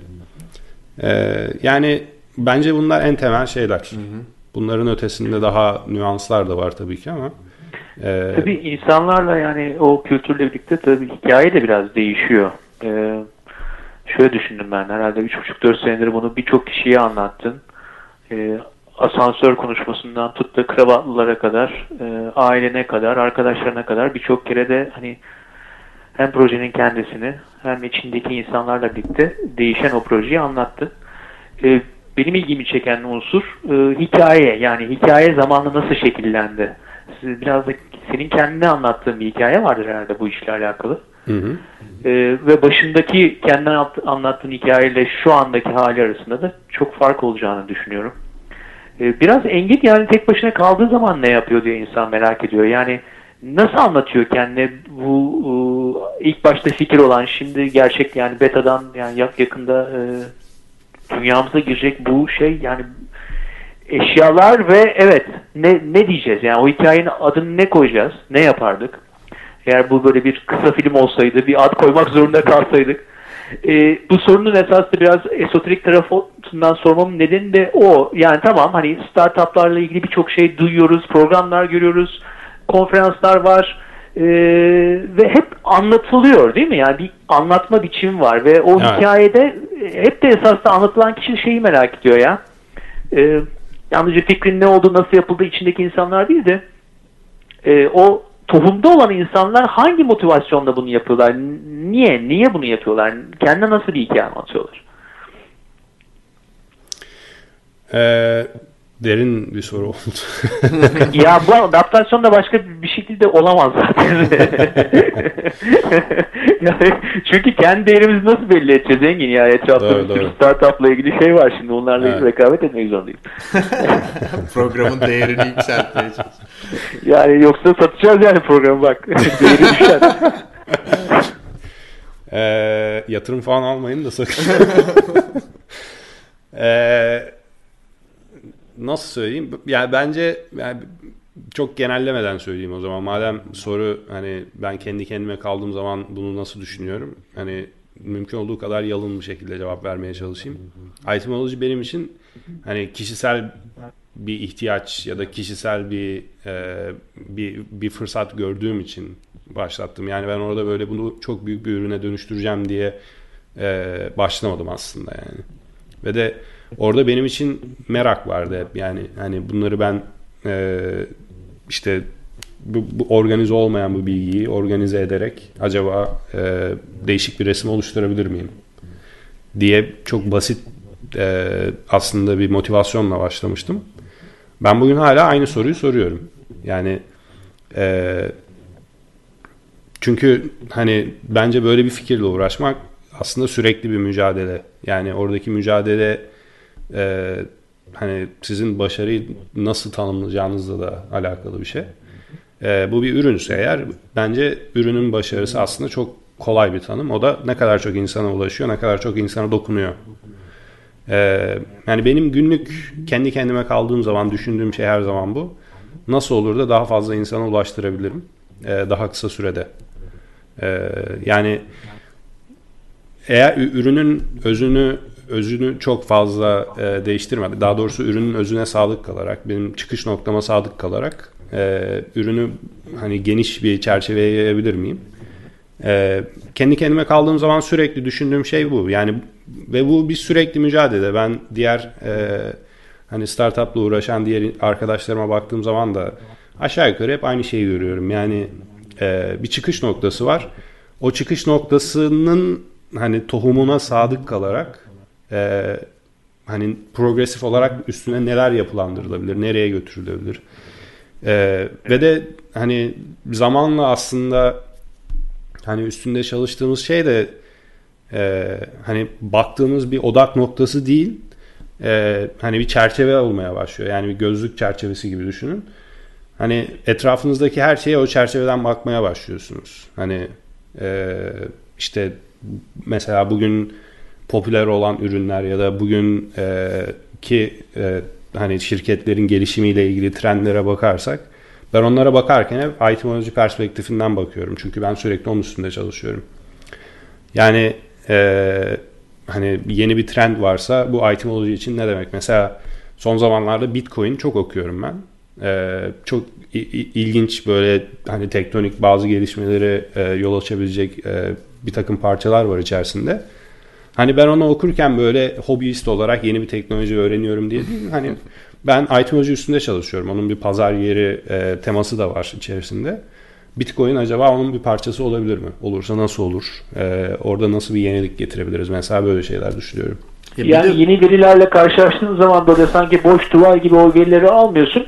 E, yani bence bunlar en temel şeyler. Hı hı. Bunların ötesinde daha nüanslar da var tabii ki ama. E, tabii insanlarla yani o kültürle birlikte tabii hikaye de biraz değişiyor. E, şöyle düşündüm ben herhalde 3,5-4 senedir bunu birçok kişiye anlattın. E, asansör konuşmasından tut da kravatlılara kadar, e, ailene kadar, arkadaşlarına kadar birçok kere de hani hem projenin kendisini hem içindeki insanlarla birlikte değişen o projeyi anlattı. E, benim ilgimi çeken unsur e, hikaye. Yani hikaye zamanla nasıl şekillendi? Siz biraz da senin kendine anlattığın bir hikaye vardır herhalde bu işle alakalı. Hı hı. E, ve başındaki kendine anlattığın hikayeyle şu andaki hali arasında da çok fark olacağını düşünüyorum. Ee, biraz Engin yani tek başına kaldığı zaman ne yapıyor diye insan merak ediyor. Yani nasıl anlatıyor kendine bu ilk başta fikir olan şimdi gerçek yani betadan yani yakında e, dünyamıza girecek bu şey yani eşyalar ve evet ne ne diyeceğiz? Yani o hikayenin adını ne koyacağız? Ne yapardık? Eğer bu böyle bir kısa film olsaydı bir ad koymak zorunda kalsaydık e, bu sorunun esasında biraz esoterik tarafından sormamın nedeni de o. Yani tamam hani startuplarla ilgili birçok şey duyuyoruz, programlar görüyoruz, konferanslar var e, ve hep anlatılıyor değil mi? Yani bir anlatma biçimi var ve o evet. hikayede hep de esasında anlatılan kişi şeyi merak ediyor ya. E, yalnızca fikrin ne olduğu, nasıl yapıldığı içindeki insanlar değil de e, o tohumda olan insanlar hangi motivasyonla bunu yapıyorlar? Niye? Niye bunu yapıyorlar? Kendine nasıl bir hikaye anlatıyorlar? Ee, derin bir soru oldu. (laughs) ya bu adaptasyon da başka bir şekilde olamaz zaten. (laughs) yani, (laughs) çünkü kendi değerimizi nasıl belli edeceğiz Engin ya? Etrafta bir sürü startupla ilgili şey var şimdi. Onlarla evet. rekabet etmek zorundayız. (laughs) Programın değerini yükseltmeye Yani yoksa satacağız yani programı bak. (laughs) Değeri düşer. ee, yatırım falan almayın da sakın. Eee nasıl söyleyeyim? Yani bence yani çok genellemeden söyleyeyim o zaman. Madem soru hani ben kendi kendime kaldığım zaman bunu nasıl düşünüyorum? Hani mümkün olduğu kadar yalın bir şekilde cevap vermeye çalışayım. Etimoloji benim için hani kişisel bir ihtiyaç ya da kişisel bir e, bir bir fırsat gördüğüm için başlattım. Yani ben orada böyle bunu çok büyük bir ürüne dönüştüreceğim diye e, başlamadım aslında yani. Ve de Orada benim için merak vardı hep yani hani bunları ben e, işte bu, bu organize olmayan bu bilgiyi organize ederek acaba e, değişik bir resim oluşturabilir miyim diye çok basit e, aslında bir motivasyonla başlamıştım. Ben bugün hala aynı soruyu soruyorum. Yani e, çünkü hani bence böyle bir fikirle uğraşmak aslında sürekli bir mücadele. Yani oradaki mücadele e, hani sizin başarıyı nasıl tanımlayacağınızla da alakalı bir şey. E, bu bir ürünse eğer bence ürünün başarısı aslında çok kolay bir tanım. O da ne kadar çok insana ulaşıyor, ne kadar çok insana dokunuyor. Ee, yani benim günlük kendi kendime kaldığım zaman düşündüğüm şey her zaman bu. Nasıl olur da daha fazla insana ulaştırabilirim ee, daha kısa sürede. Ee, yani eğer ürünün özünü özünü çok fazla e, değiştirmedi. Daha doğrusu ürünün özüne sadık kalarak, benim çıkış noktama sadık kalarak e, ürünü hani geniş bir çerçeveye yayabilir miyim? E, kendi kendime kaldığım zaman sürekli düşündüğüm şey bu. Yani ve bu bir sürekli mücadele. Ben diğer e, hani startupla uğraşan diğer arkadaşlarıma baktığım zaman da aşağı yukarı hep aynı şeyi görüyorum. Yani e, bir çıkış noktası var. O çıkış noktasının hani tohumuna sadık kalarak e, hani progresif olarak üstüne neler yapılandırılabilir, nereye götürülebilir. E, ve de hani zamanla aslında hani üstünde çalıştığımız şey de e, hani baktığımız bir odak noktası değil e, hani bir çerçeve olmaya başlıyor. Yani bir gözlük çerçevesi gibi düşünün. Hani etrafınızdaki her şeye o çerçeveden bakmaya başlıyorsunuz. Hani e, işte mesela bugün popüler olan ürünler ya da bugün e, ki e, hani şirketlerin gelişimiyle ilgili trendlere bakarsak ben onlara bakarken hep itemoloji perspektifinden bakıyorum. Çünkü ben sürekli onun üstünde çalışıyorum. Yani e, hani yeni bir trend varsa bu itemoloji için ne demek? Mesela son zamanlarda Bitcoin çok okuyorum ben. E, çok ilginç böyle hani tektonik bazı gelişmeleri e, yol açabilecek e, bir takım parçalar var içerisinde. Hani ben onu okurken böyle hobbyist olarak yeni bir teknoloji öğreniyorum diye değil. Hani ben itemoloji üstünde çalışıyorum. Onun bir pazar yeri e, teması da var içerisinde. Bitcoin acaba onun bir parçası olabilir mi? Olursa nasıl olur? Ee, orada nasıl bir yenilik getirebiliriz? Mesela böyle şeyler düşünüyorum. Ya yani de... yeni verilerle karşılaştığın zaman böyle sanki boş duvar gibi o verileri almıyorsun.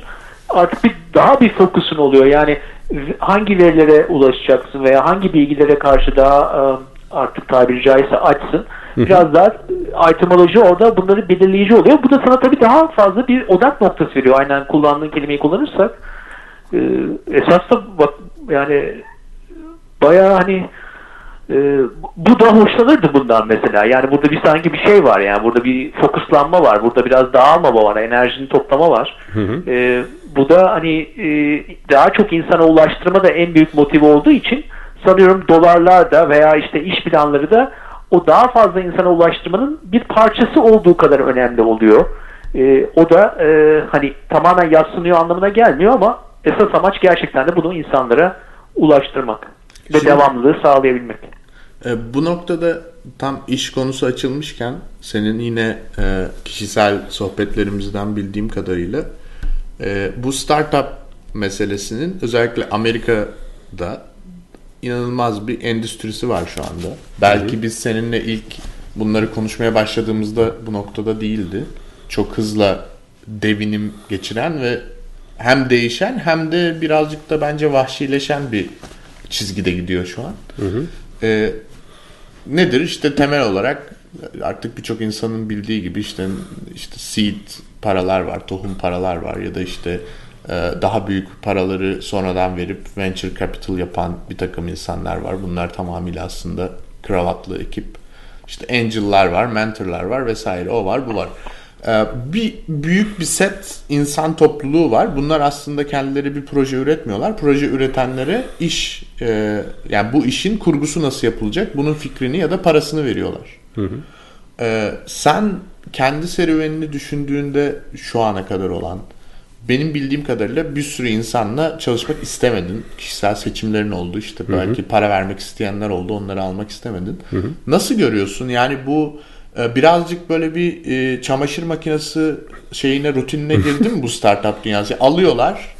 Artık bir daha bir fokusun oluyor. Yani hangi verilere ulaşacaksın veya hangi bilgilere karşı daha ıı, artık tabiri caizse açsın. Biraz daha itemoloji orada bunları belirleyici oluyor. Bu da sana tabii daha fazla bir odak noktası veriyor. Aynen kullandığın kelimeyi kullanırsak. Ee, esas da bak yani bayağı hani e, bu da hoşlanırdı bundan mesela. Yani burada bir sanki bir şey var yani. Burada bir fokuslanma var. Burada biraz dağılma var. Enerjinin toplama var. Hı hı. E, bu da hani e, daha çok insana ulaştırma da en büyük motive olduğu için sanıyorum dolarlar da veya işte iş planları da o daha fazla insana ulaştırmanın bir parçası olduğu kadar önemli oluyor. E, o da e, hani tamamen yatsınıyor anlamına gelmiyor ama esas amaç gerçekten de bunu insanlara ulaştırmak ve Şimdi, devamlılığı sağlayabilmek. E, bu noktada tam iş konusu açılmışken senin yine e, kişisel sohbetlerimizden bildiğim kadarıyla e, bu startup meselesinin özellikle Amerika'da inanılmaz bir endüstrisi var şu anda. Belki biz seninle ilk bunları konuşmaya başladığımızda bu noktada değildi. Çok hızla devinim geçiren ve hem değişen hem de birazcık da bence vahşileşen bir çizgide gidiyor şu an. Hı hı. Ee, nedir? İşte temel olarak artık birçok insanın bildiği gibi işte işte seed paralar var, tohum paralar var ya da işte daha büyük paraları sonradan verip venture capital yapan bir takım insanlar var. Bunlar tamamıyla aslında kravatlı ekip. İşte angel'lar var, mentorlar var vesaire. O var, bu var. Ee, bir büyük bir set insan topluluğu var. Bunlar aslında kendileri bir proje üretmiyorlar. Proje üretenlere iş e, yani bu işin kurgusu nasıl yapılacak bunun fikrini ya da parasını veriyorlar. Hı hı. Ee, sen kendi serüvenini düşündüğünde şu ana kadar olan benim bildiğim kadarıyla bir sürü insanla çalışmak istemedin. Kişisel seçimlerin oldu. İşte belki hı hı. para vermek isteyenler oldu. Onları almak istemedin. Hı hı. Nasıl görüyorsun? Yani bu ee, birazcık böyle bir e, çamaşır makinesi şeyine rutinine (laughs) girdi mi bu startup dünyası? Alıyorlar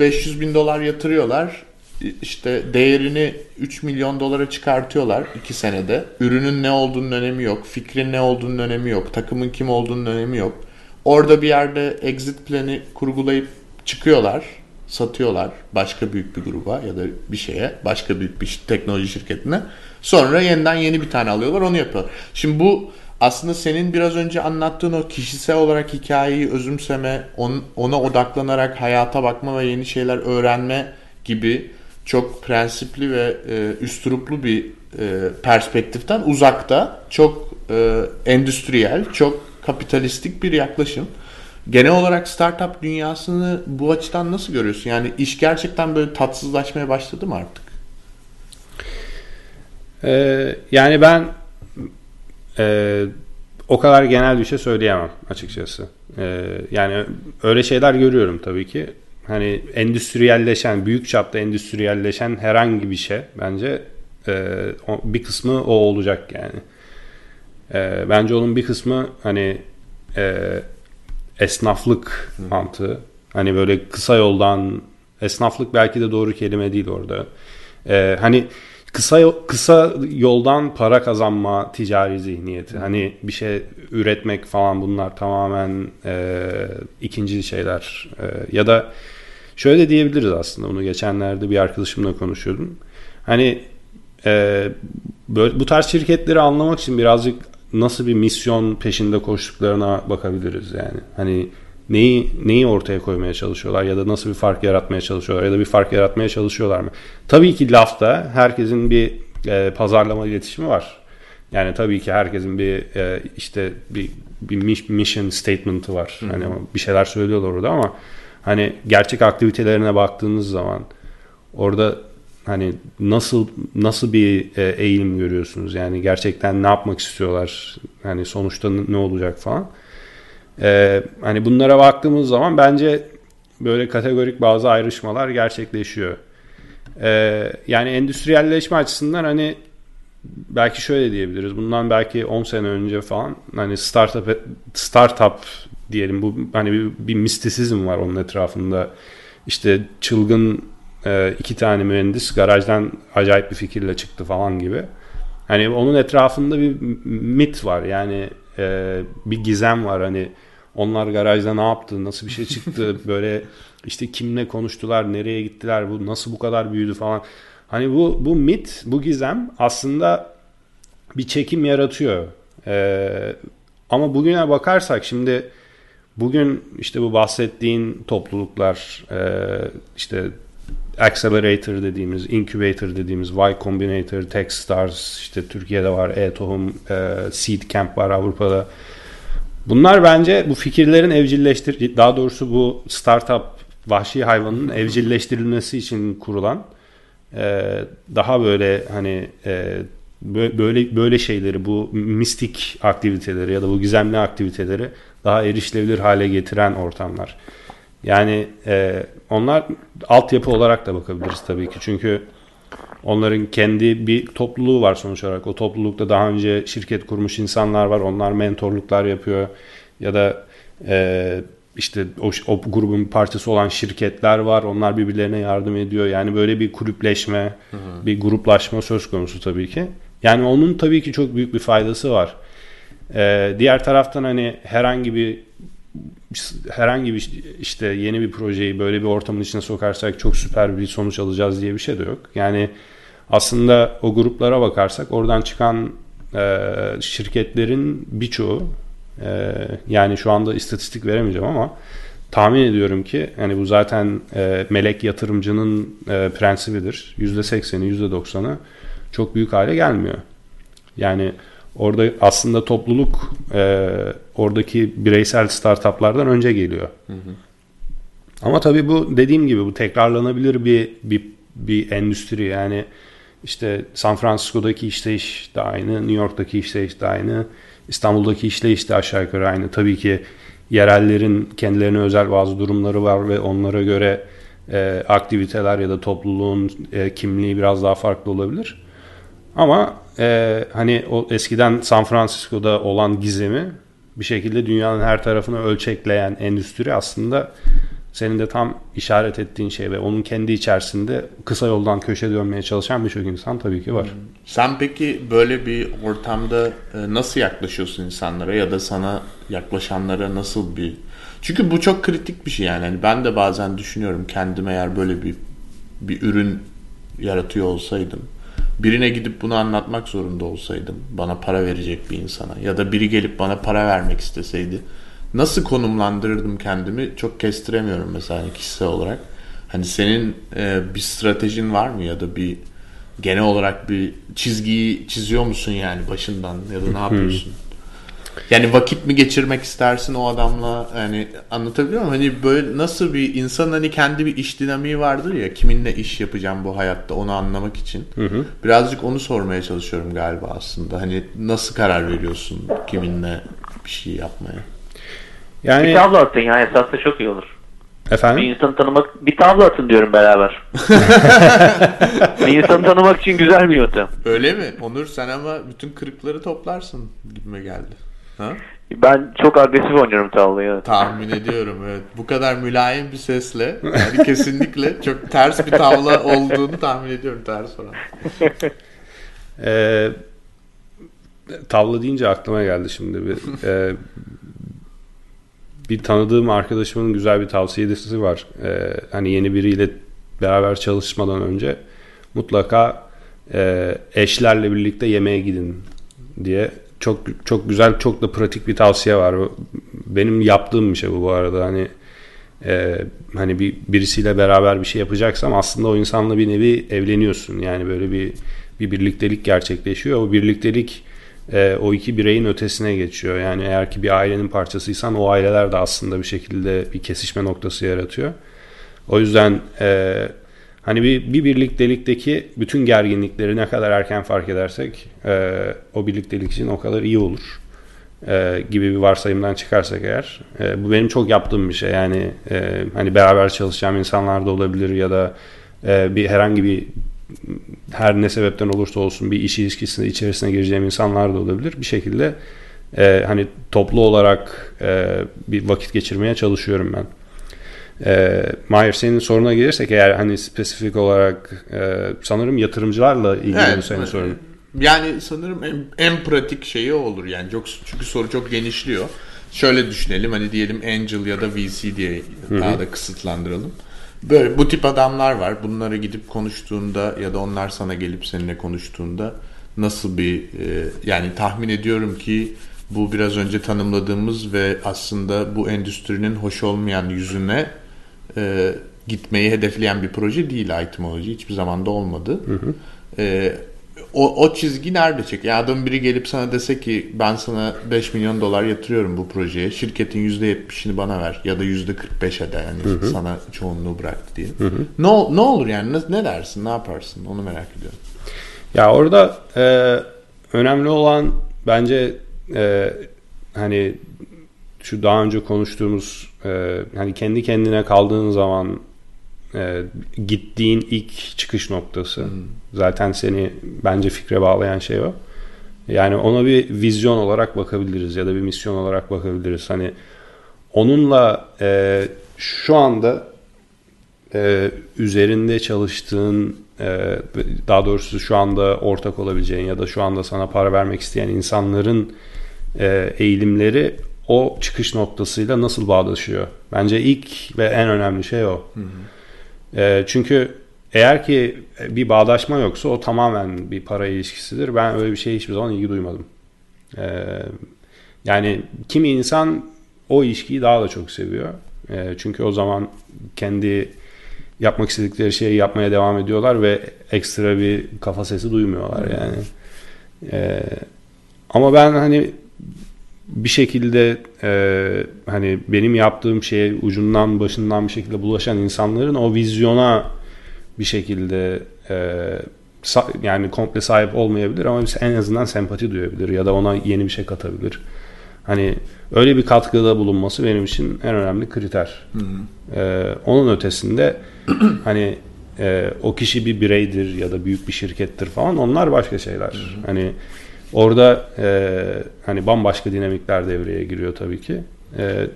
500 bin dolar yatırıyorlar işte değerini 3 milyon dolara çıkartıyorlar 2 senede. Ürünün ne olduğunun önemi yok. Fikrin ne olduğunun önemi yok. Takımın kim olduğunun önemi yok. Orada bir yerde exit planı kurgulayıp çıkıyorlar. Satıyorlar başka büyük bir gruba ya da bir şeye. Başka büyük bir teknoloji şirketine. Sonra yeniden yeni bir tane alıyorlar onu yapıyorlar. Şimdi bu aslında senin biraz önce anlattığın o kişisel olarak hikayeyi özümseme, on, ona odaklanarak hayata bakma ve yeni şeyler öğrenme gibi çok prensipli ve e, üstüruplu bir e, perspektiften uzakta çok e, endüstriyel, çok kapitalistik bir yaklaşım. Genel olarak startup dünyasını bu açıdan nasıl görüyorsun? Yani iş gerçekten böyle tatsızlaşmaya başladı mı artık? Ee, yani ben e, o kadar genel bir şey söyleyemem açıkçası. Ee, yani öyle şeyler görüyorum tabii ki. Hani endüstriyelleşen, büyük çapta endüstriyelleşen herhangi bir şey bence e, bir kısmı o olacak yani. E, bence onun bir kısmı hani e, esnaflık Hı. mantığı. Hani böyle kısa yoldan esnaflık belki de doğru kelime değil orada. E, hani kısa kısa yoldan para kazanma ticari zihniyeti. Hani bir şey üretmek falan bunlar tamamen e, ikinci şeyler. E, ya da şöyle diyebiliriz aslında bunu geçenlerde bir arkadaşımla konuşuyordum. Hani e, böyle, bu tarz şirketleri anlamak için birazcık nasıl bir misyon peşinde koştuklarına bakabiliriz yani. Hani neyi neyi ortaya koymaya çalışıyorlar ya da nasıl bir fark yaratmaya çalışıyorlar ya da bir fark yaratmaya çalışıyorlar mı? Tabii ki lafta herkesin bir e, pazarlama iletişimi var. Yani tabii ki herkesin bir e, işte bir bir mission statement'ı var. Hı-hı. Hani bir şeyler söylüyorlar orada ama hani gerçek aktivitelerine baktığınız zaman orada hani nasıl nasıl bir e, eğilim görüyorsunuz? Yani gerçekten ne yapmak istiyorlar? Hani sonuçta ne olacak falan. Ee, hani bunlara baktığımız zaman bence böyle kategorik bazı ayrışmalar gerçekleşiyor. Ee, yani endüstriyelleşme açısından hani belki şöyle diyebiliriz. Bundan belki 10 sene önce falan hani startup startup diyelim bu hani bir, bir mistisizm var onun etrafında. İşte çılgın e, iki tane mühendis garajdan acayip bir fikirle çıktı falan gibi. Hani onun etrafında bir mit var. Yani e, bir gizem var. Hani onlar garajda ne yaptı, nasıl bir şey çıktı, (laughs) böyle işte kimle konuştular, nereye gittiler, bu nasıl bu kadar büyüdü falan. Hani bu bu mit, bu gizem aslında bir çekim yaratıyor. Ee, ama bugüne bakarsak şimdi bugün işte bu bahsettiğin topluluklar e, işte Accelerator dediğimiz, Incubator dediğimiz, Y Combinator, Techstars, işte Türkiye'de var, E-Tohum, e, Seed Camp var Avrupa'da. Bunlar bence bu fikirlerin evcilleştir daha doğrusu bu startup vahşi hayvanın evcilleştirilmesi için kurulan e, daha böyle hani e, böyle böyle şeyleri bu mistik aktiviteleri ya da bu gizemli aktiviteleri daha erişilebilir hale getiren ortamlar. Yani e, onlar altyapı olarak da bakabiliriz tabii ki. Çünkü onların kendi bir topluluğu var sonuç olarak. O toplulukta daha önce şirket kurmuş insanlar var. Onlar mentorluklar yapıyor. Ya da e, işte o, o grubun parçası olan şirketler var. Onlar birbirlerine yardım ediyor. Yani böyle bir kulüpleşme, hı hı. bir gruplaşma söz konusu tabii ki. Yani onun tabii ki çok büyük bir faydası var. Ee, diğer taraftan hani herhangi bir herhangi bir işte yeni bir projeyi böyle bir ortamın içine sokarsak çok süper bir sonuç alacağız diye bir şey de yok. Yani aslında o gruplara bakarsak oradan çıkan e, şirketlerin birçoğu e, yani şu anda istatistik veremeyeceğim ama tahmin ediyorum ki yani bu zaten e, melek yatırımcının e, prensibidir. %80'i %90'ı çok büyük hale gelmiyor. Yani orada aslında topluluk e, oradaki bireysel startuplardan önce geliyor. Hı hı. Ama tabii bu dediğim gibi bu tekrarlanabilir bir bir bir endüstri yani işte San Francisco'daki işleyiş de aynı, New York'taki işleyiş de aynı, İstanbul'daki işleyiş de aşağı yukarı aynı. Tabii ki yerellerin kendilerine özel bazı durumları var ve onlara göre e, aktiviteler ya da topluluğun e, kimliği biraz daha farklı olabilir. Ama e, hani o eskiden San Francisco'da olan gizemi bir şekilde dünyanın her tarafını ölçekleyen endüstri aslında senin de tam işaret ettiğin şey ve onun kendi içerisinde kısa yoldan köşe dönmeye çalışan birçok insan tabii ki var. Hmm. Sen peki böyle bir ortamda e, nasıl yaklaşıyorsun insanlara ya da sana yaklaşanlara nasıl bir... Çünkü bu çok kritik bir şey yani. yani ben de bazen düşünüyorum kendim eğer böyle bir bir ürün yaratıyor olsaydım birine gidip bunu anlatmak zorunda olsaydım bana para verecek bir insana ya da biri gelip bana para vermek isteseydi nasıl konumlandırırdım kendimi çok kestiremiyorum mesela kişisel olarak. Hani senin e, bir stratejin var mı ya da bir genel olarak bir çizgiyi çiziyor musun yani başından ya da ne yapıyorsun? Yani vakit mi geçirmek istersin o adamla? Yani anlatabiliyor muyum? Hani böyle nasıl bir insan hani kendi bir iş dinamiği vardır ya kiminle iş yapacağım bu hayatta onu anlamak için. Birazcık onu sormaya çalışıyorum galiba aslında. Hani nasıl karar veriyorsun kiminle bir şey yapmaya? Yani Bir tavla atın ya esasında çok iyi olur. Bir efendim insanı tanımak, bir tavla atın diyorum beraber. (laughs) bir insanı tanımak için güzel bir yöntem. Öyle mi? Onur sen ama bütün kırıkları toplarsın gibime geldi. Ha? Ben çok agresif oynuyorum tavlayı. evet. Tahmin (laughs) ediyorum evet. Bu kadar mülayim bir sesle yani kesinlikle çok ters bir tavla (laughs) olduğunu tahmin ediyorum ters olan. (laughs) Ee, tavla deyince aklıma geldi şimdi bir e, bir tanıdığım arkadaşımın güzel bir tavsiyesi var. Ee, hani yeni biriyle beraber çalışmadan önce mutlaka e, eşlerle birlikte yemeğe gidin diye çok çok güzel çok da pratik bir tavsiye var. Benim yaptığım bir şey bu bu arada hani e, hani bir birisiyle beraber bir şey yapacaksam aslında o insanla bir nevi evleniyorsun. Yani böyle bir bir birliktelik gerçekleşiyor. O birliktelik e, o iki bireyin ötesine geçiyor. Yani eğer ki bir ailenin parçasıysan o aileler de aslında bir şekilde bir kesişme noktası yaratıyor. O yüzden e, hani bir, bir birliktelikteki bütün gerginlikleri ne kadar erken fark edersek e, o birliktelik için o kadar iyi olur e, gibi bir varsayımdan çıkarsak eğer. E, bu benim çok yaptığım bir şey. Yani e, hani beraber çalışacağım insanlar da olabilir ya da e, bir herhangi bir her ne sebepten olursa olsun bir iş ilişkisinde içerisine gireceğim insanlar da olabilir. Bir şekilde e, hani toplu olarak e, bir vakit geçirmeye çalışıyorum ben. E, Mahir senin soruna gelirsek eğer hani spesifik olarak e, sanırım yatırımcılarla ilgili Evet, senin evet. sorun. Yani sanırım en, en pratik şeyi olur yani çok çünkü soru çok genişliyor. Şöyle düşünelim hani diyelim Angel ya da VC diye daha da kısıtlandıralım. Böyle bu tip adamlar var. Bunlara gidip konuştuğunda ya da onlar sana gelip seninle konuştuğunda nasıl bir e, yani tahmin ediyorum ki bu biraz önce tanımladığımız ve aslında bu endüstrinin hoş olmayan yüzüne e, gitmeyi hedefleyen bir proje değil itemoloji. Hiçbir zaman da olmadı. E, o, o çizgi nerede çek? Ya adam biri gelip sana dese ki ben sana 5 milyon dolar yatırıyorum bu projeye. Şirketin %70'ini bana ver ya da %45'e de yani sana çoğunluğu bıraktı diye. Ne, ol- ne olur yani ne, ne dersin ne yaparsın onu merak ediyorum. Ya orada e, önemli olan bence e, hani şu daha önce konuştuğumuz e, hani kendi kendine kaldığın zaman e, gittiğin ilk çıkış noktası. Zaten seni bence fikre bağlayan şey o. Yani ona bir vizyon olarak bakabiliriz ya da bir misyon olarak bakabiliriz. Hani onunla e, şu anda e, üzerinde çalıştığın e, daha doğrusu şu anda ortak olabileceğin ya da şu anda sana para vermek isteyen insanların e, eğilimleri o çıkış noktasıyla nasıl bağdaşıyor? Bence ilk ve en önemli şey o. E, çünkü eğer ki bir bağdaşma yoksa o tamamen bir para ilişkisidir. Ben öyle bir şeye hiçbir zaman ilgi duymadım. E, yani kimi insan o ilişkiyi daha da çok seviyor. E, çünkü o zaman kendi yapmak istedikleri şeyi yapmaya devam ediyorlar ve ekstra bir kafa sesi duymuyorlar yani. E, ama ben hani bir şekilde e, hani benim yaptığım şeye ucundan başından bir şekilde bulaşan insanların o vizyona bir şekilde e, yani komple sahip olmayabilir ama en azından sempati duyabilir ya da ona yeni bir şey katabilir. Hani öyle bir katkıda bulunması benim için en önemli kriter. Ee, onun ötesinde (clears throat) hani e, o kişi bir bireydir ya da büyük bir şirkettir falan onlar başka şeyler. Hani orada e, hani bambaşka dinamikler devreye giriyor tabii ki. E,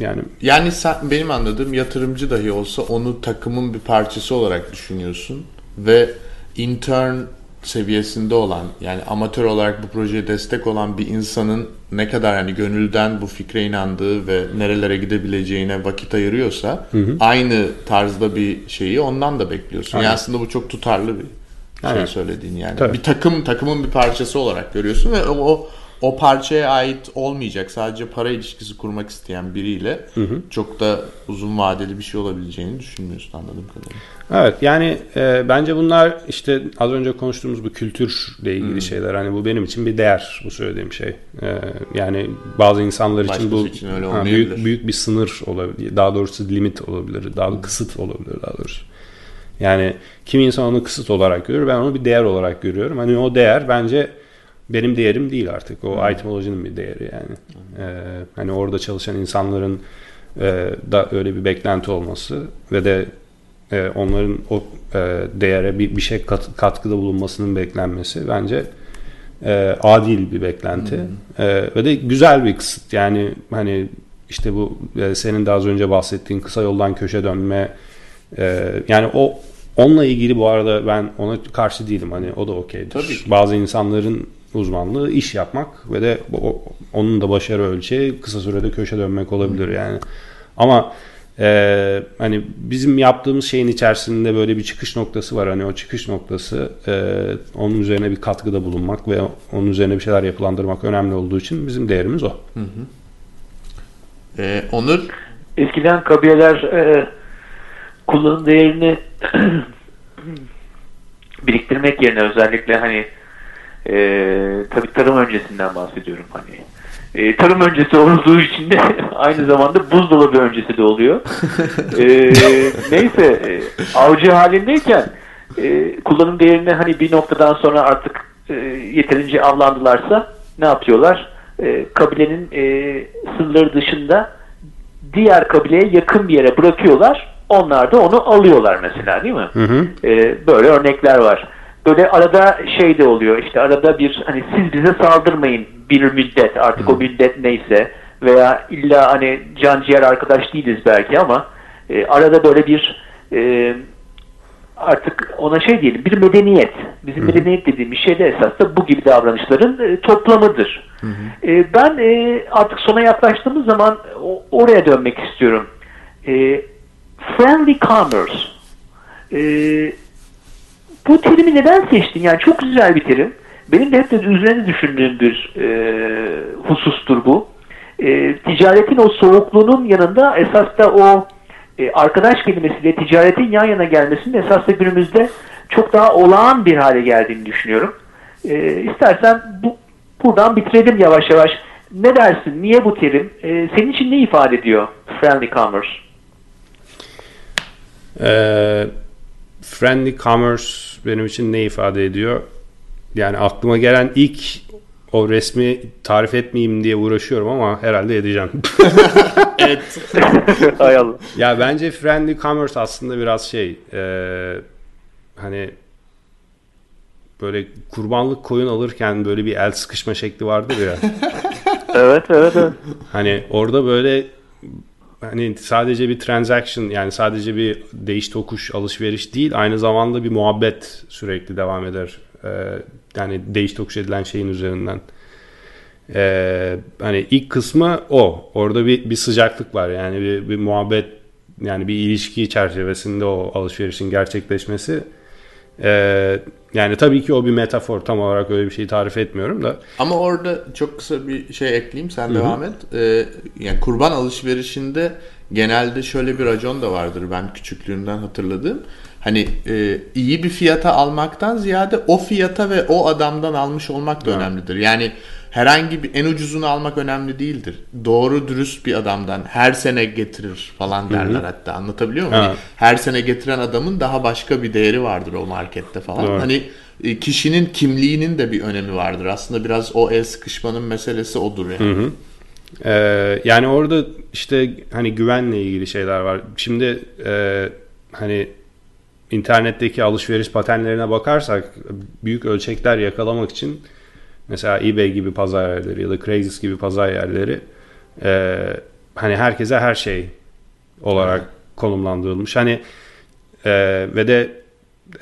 yani Yani sen, benim anladığım yatırımcı dahi olsa onu takımın bir parçası olarak düşünüyorsun ve intern seviyesinde olan yani amatör olarak bu projeye destek olan bir insanın ne kadar hani gönülden bu fikre inandığı ve nerelere gidebileceğine vakit ayırıyorsa aynı tarzda bir şeyi ondan da bekliyorsun. Yani Aynen. aslında bu çok tutarlı bir şey Aynen. söylediğin yani. Tabii. Bir takım takımın bir parçası olarak görüyorsun ve o, o parçaya ait olmayacak sadece para ilişkisi kurmak isteyen biriyle hı hı. çok da uzun vadeli bir şey olabileceğini düşünmüyorsun anladığım kadarıyla. Evet yani e, bence bunlar işte az önce konuştuğumuz bu kültürle ilgili hmm. şeyler. Hani bu benim için bir değer bu söylediğim şey. E, yani bazı insanlar Başkası için bu için öyle ha, büyük, büyük bir sınır olabilir. Daha doğrusu limit olabilir. Daha hmm. kısıt olabilir daha doğrusu. Yani kimi insan onu kısıt olarak görür. Ben onu bir değer olarak görüyorum. Hani o değer bence benim değerim değil artık. O hmm. itemolojinin bir değeri yani. Hmm. Ee, hani orada çalışan insanların e, da öyle bir beklenti olması ve de e, onların o e, değere bir, bir şey kat, katkıda bulunmasının beklenmesi bence e, adil bir beklenti hmm. e, ve de güzel bir kısıt yani hani işte bu e, senin de az önce bahsettiğin kısa yoldan köşe dönme e, yani o onunla ilgili bu arada ben ona karşı değilim hani o da okeydir. Bazı insanların uzmanlığı iş yapmak ve de o, onun da başarı ölçeği kısa sürede köşe dönmek olabilir yani. Ama e, hani bizim yaptığımız şeyin içerisinde böyle bir çıkış noktası var. Hani o çıkış noktası e, onun üzerine bir katkıda bulunmak ve onun üzerine bir şeyler yapılandırmak önemli olduğu için bizim değerimiz o. Hı hı. Ee, Onur? Eskiden kabileler e, kullanım değerini (clears throat) biriktirmek yerine özellikle hani e, tabii tarım öncesinden bahsediyorum hani e, tarım öncesi olduğu için de (laughs) aynı zamanda buzdolabı öncesi de oluyor. e, (laughs) neyse e, avcı halindeyken e, kullanım değerini hani bir noktadan sonra artık e, yeterince avlandılarsa ne yapıyorlar? E, kabilenin e, sınırları dışında diğer kabileye yakın bir yere bırakıyorlar. Onlar da onu alıyorlar mesela değil mi? Hı hı. E, böyle örnekler var. Böyle arada şey de oluyor işte arada bir hani siz bize saldırmayın bir müddet artık hmm. o müddet neyse veya illa hani can ciğer arkadaş değiliz belki ama e, arada böyle bir e, artık ona şey diyelim bir medeniyet. Bizim hmm. medeniyet dediğimiz şey de esas da bu gibi davranışların e, toplamıdır. Hmm. E, ben e, artık sona yaklaştığımız zaman o, oraya dönmek istiyorum. E, friendly commerce. E, bu terimi neden seçtin? Yani çok güzel bir terim. Benim de hep de üzerine düşündüğüm bir e, husustur bu. E, ticaretin o soğukluğunun yanında esas da o e, arkadaş kelimesiyle ticaretin yan yana gelmesinin esas da günümüzde çok daha olağan bir hale geldiğini düşünüyorum. E, istersen bu, buradan bitirelim yavaş yavaş. Ne dersin? Niye bu terim? E, senin için ne ifade ediyor friendly commerce? Ee, friendly commerce benim için ne ifade ediyor? Yani aklıma gelen ilk o resmi tarif etmeyeyim diye uğraşıyorum ama herhalde edeceğim. (laughs) evet. (laughs) Hay Allah. Ya bence friendly commerce aslında biraz şey e, hani böyle kurbanlık koyun alırken böyle bir el sıkışma şekli vardır ya. (laughs) evet evet evet. Hani orada böyle hani sadece bir transaction yani sadece bir değiş tokuş alışveriş değil aynı zamanda bir muhabbet sürekli devam eder. Ee, yani değiş tokuş edilen şeyin üzerinden. Ee, hani ilk kısmı o. Orada bir, bir sıcaklık var. Yani bir, bir muhabbet yani bir ilişki çerçevesinde o alışverişin gerçekleşmesi. Ee, yani tabii ki o bir metafor tam olarak öyle bir şeyi tarif etmiyorum da. Ama orada çok kısa bir şey ekleyeyim sen Hı-hı. devam et. Ee, yani kurban alışverişinde genelde şöyle bir racon da vardır ben küçüklüğümden hatırladığım. Hani e, iyi bir fiyata almaktan ziyade o fiyata ve o adamdan almış olmak da Hı. önemlidir. Yani herhangi bir en ucuzunu almak önemli değildir. Doğru dürüst bir adamdan her sene getirir falan derler Hı-hı. hatta anlatabiliyor muyum? Hani her sene getiren adamın daha başka bir değeri vardır o markette falan. Doğru. Hani e, kişinin kimliğinin de bir önemi vardır. Aslında biraz o el sıkışmanın meselesi odur yani. Hı hı. Ee, yani orada işte hani güvenle ilgili şeyler var. Şimdi e, hani internetteki alışveriş patenlerine bakarsak büyük ölçekler yakalamak için mesela eBay gibi pazar yerleri ya da Craigslist gibi pazar yerleri e, hani herkese her şey olarak konumlandırılmış. Hani e, ve de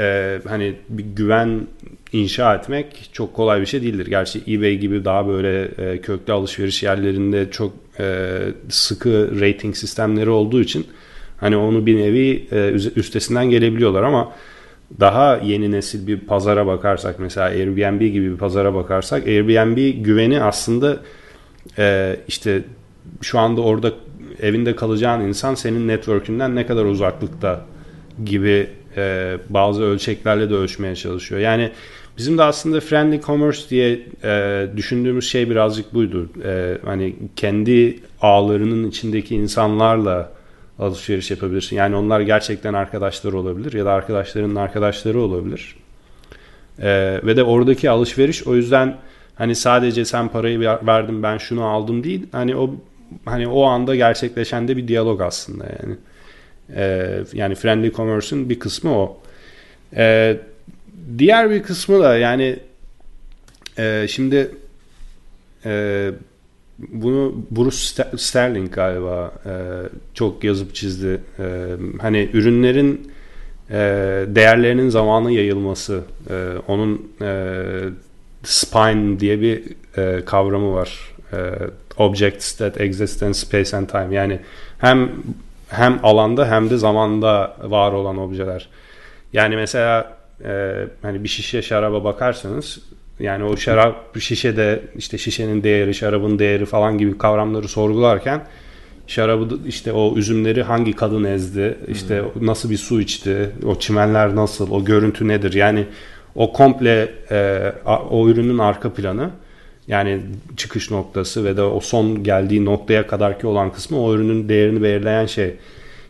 e, hani bir güven inşa etmek çok kolay bir şey değildir. Gerçi eBay gibi daha böyle e, köklü alışveriş yerlerinde çok e, sıkı rating sistemleri olduğu için hani onu bir nevi e, üstesinden gelebiliyorlar ama daha yeni nesil bir pazara bakarsak mesela Airbnb gibi bir pazara bakarsak Airbnb güveni aslında e, işte şu anda orada evinde kalacağın insan senin network'ünden ne kadar uzaklıkta gibi e, bazı ölçeklerle de ölçmeye çalışıyor. Yani bizim de aslında friendly commerce diye düşündüğümüz şey birazcık buydu. Hani kendi ağlarının içindeki insanlarla alışveriş yapabilirsin. Yani onlar gerçekten arkadaşlar olabilir ya da arkadaşlarının arkadaşları olabilir. E, ve de oradaki alışveriş o yüzden hani sadece sen parayı verdin ben şunu aldım değil. Hani o hani o anda gerçekleşen de bir diyalog aslında yani. E, yani friendly commerce'ın bir kısmı o. E, diğer bir kısmı da yani e, şimdi e, bunu Bruce Sterling galiba e, çok yazıp çizdi. E, hani ürünlerin e, değerlerinin zamanı yayılması. E, onun e, spine diye bir e, kavramı var. E, objects that exist in space and time. Yani hem hem alanda hem de zamanda var olan objeler. Yani mesela e, hani bir şişe şaraba bakarsanız yani o şarap şişede işte şişenin değeri, şarabın değeri falan gibi kavramları sorgularken şarabı işte o üzümleri hangi kadın ezdi, işte hmm. nasıl bir su içti, o çimenler nasıl, o görüntü nedir? Yani o komple e, o ürünün arka planı yani çıkış noktası ve de o son geldiği noktaya kadarki olan kısmı o ürünün değerini belirleyen şey.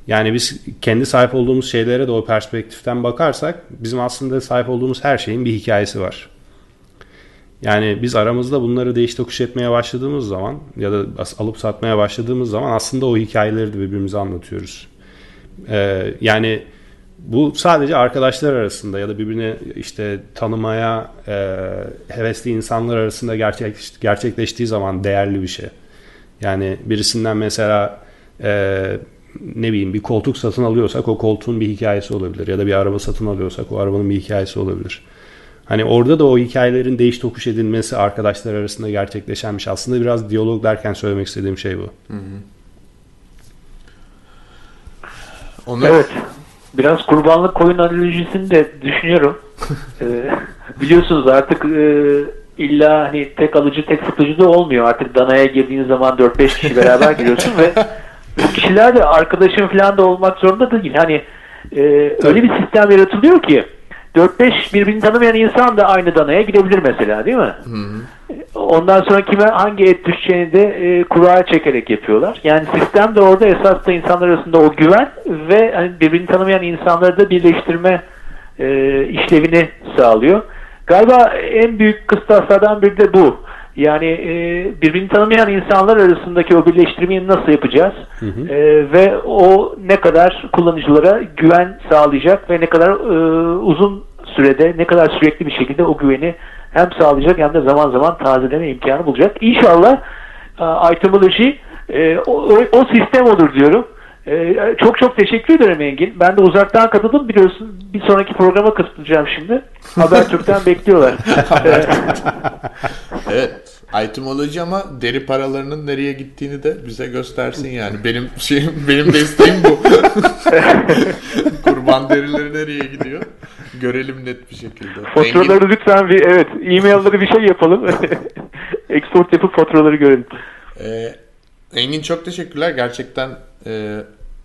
Yani biz kendi sahip olduğumuz şeylere de o perspektiften bakarsak bizim aslında sahip olduğumuz her şeyin bir hikayesi var. Yani biz aramızda bunları değiş tokuş etmeye başladığımız zaman ya da alıp satmaya başladığımız zaman aslında o hikayeleri de birbirimize anlatıyoruz. Ee, yani bu sadece arkadaşlar arasında ya da birbirini işte tanımaya e, hevesli insanlar arasında gerçek, gerçekleştiği zaman değerli bir şey. Yani birisinden mesela e, ne bileyim bir koltuk satın alıyorsak o koltuğun bir hikayesi olabilir ya da bir araba satın alıyorsak o arabanın bir hikayesi olabilir. Hani orada da o hikayelerin değiş tokuş edilmesi arkadaşlar arasında gerçekleşenmiş. Aslında biraz diyalog derken söylemek istediğim şey bu. Hı hı. Onlar... Evet. Biraz kurbanlık koyun analojisini de düşünüyorum. (laughs) ee, biliyorsunuz artık e, illa hani tek alıcı tek satıcı da olmuyor. Artık danaya girdiğin zaman 4-5 kişi beraber giriyorsun ve bu kişiler de arkadaşın falan da olmak zorunda değil. Hani e, öyle bir sistem yaratılıyor ki 4-5 birbirini tanımayan insan da aynı danaya gidebilir mesela değil mi? Hı hı. Ondan sonra kime hangi et düşeceğini de e, kura çekerek yapıyorlar. Yani sistem de orada esas da insanlar arasında o güven ve hani birbirini tanımayan insanları da birleştirme e, işlevini sağlıyor. Galiba en büyük kıstaslardan biri de bu. Yani e, birbirini tanımayan insanlar arasındaki o birleştirmeyi nasıl yapacağız? Hı hı. E, ve o ne kadar kullanıcılara güven sağlayacak ve ne kadar e, uzun sürede, ne kadar sürekli bir şekilde o güveni hem sağlayacak hem de zaman zaman tazeleme imkanı bulacak. İnşallah e, Itemology e, o, o sistem olur diyorum. Ee, çok çok teşekkür ederim Engin. Ben de uzaktan katıldım biliyorsun. Bir sonraki programa katılacağım şimdi. (laughs) Habertürk'ten bekliyorlar. (laughs) evet. Itemoloji ama deri paralarının nereye gittiğini de bize göstersin yani. Benim şeyim, benim de isteğim bu. (laughs) Kurban derileri nereye gidiyor? Görelim net bir şekilde. Faturaları Engin... lütfen bir evet e-mailleri bir şey yapalım. Export yapıp faturaları görelim. Ee, Engin çok teşekkürler. Gerçekten e,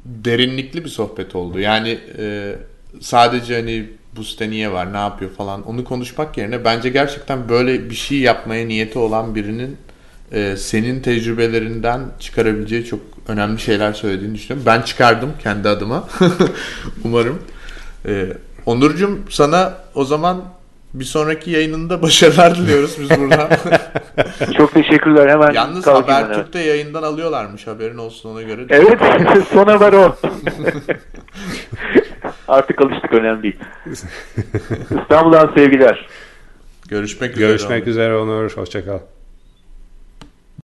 derinlikli bir sohbet oldu. Yani e, sadece hani bu site niye var, ne yapıyor falan onu konuşmak yerine bence gerçekten böyle bir şey yapmaya niyeti olan birinin e, senin tecrübelerinden çıkarabileceği çok önemli şeyler söylediğini düşünüyorum. Ben çıkardım kendi adıma. (laughs) Umarım. E, Onurcuğum sana o zaman bir sonraki yayınında başarılar diliyoruz biz buradan. (laughs) Çok teşekkürler. Hemen Yalnız Habertürk'te evet. yayından alıyorlarmış. Haberin olsun ona göre. Evet. (laughs) son haber o. (laughs) Artık alıştık önemli değil. İstanbul'dan sevgiler. Görüşmek üzere. Görüşmek üzere Onur. Hoşçakal.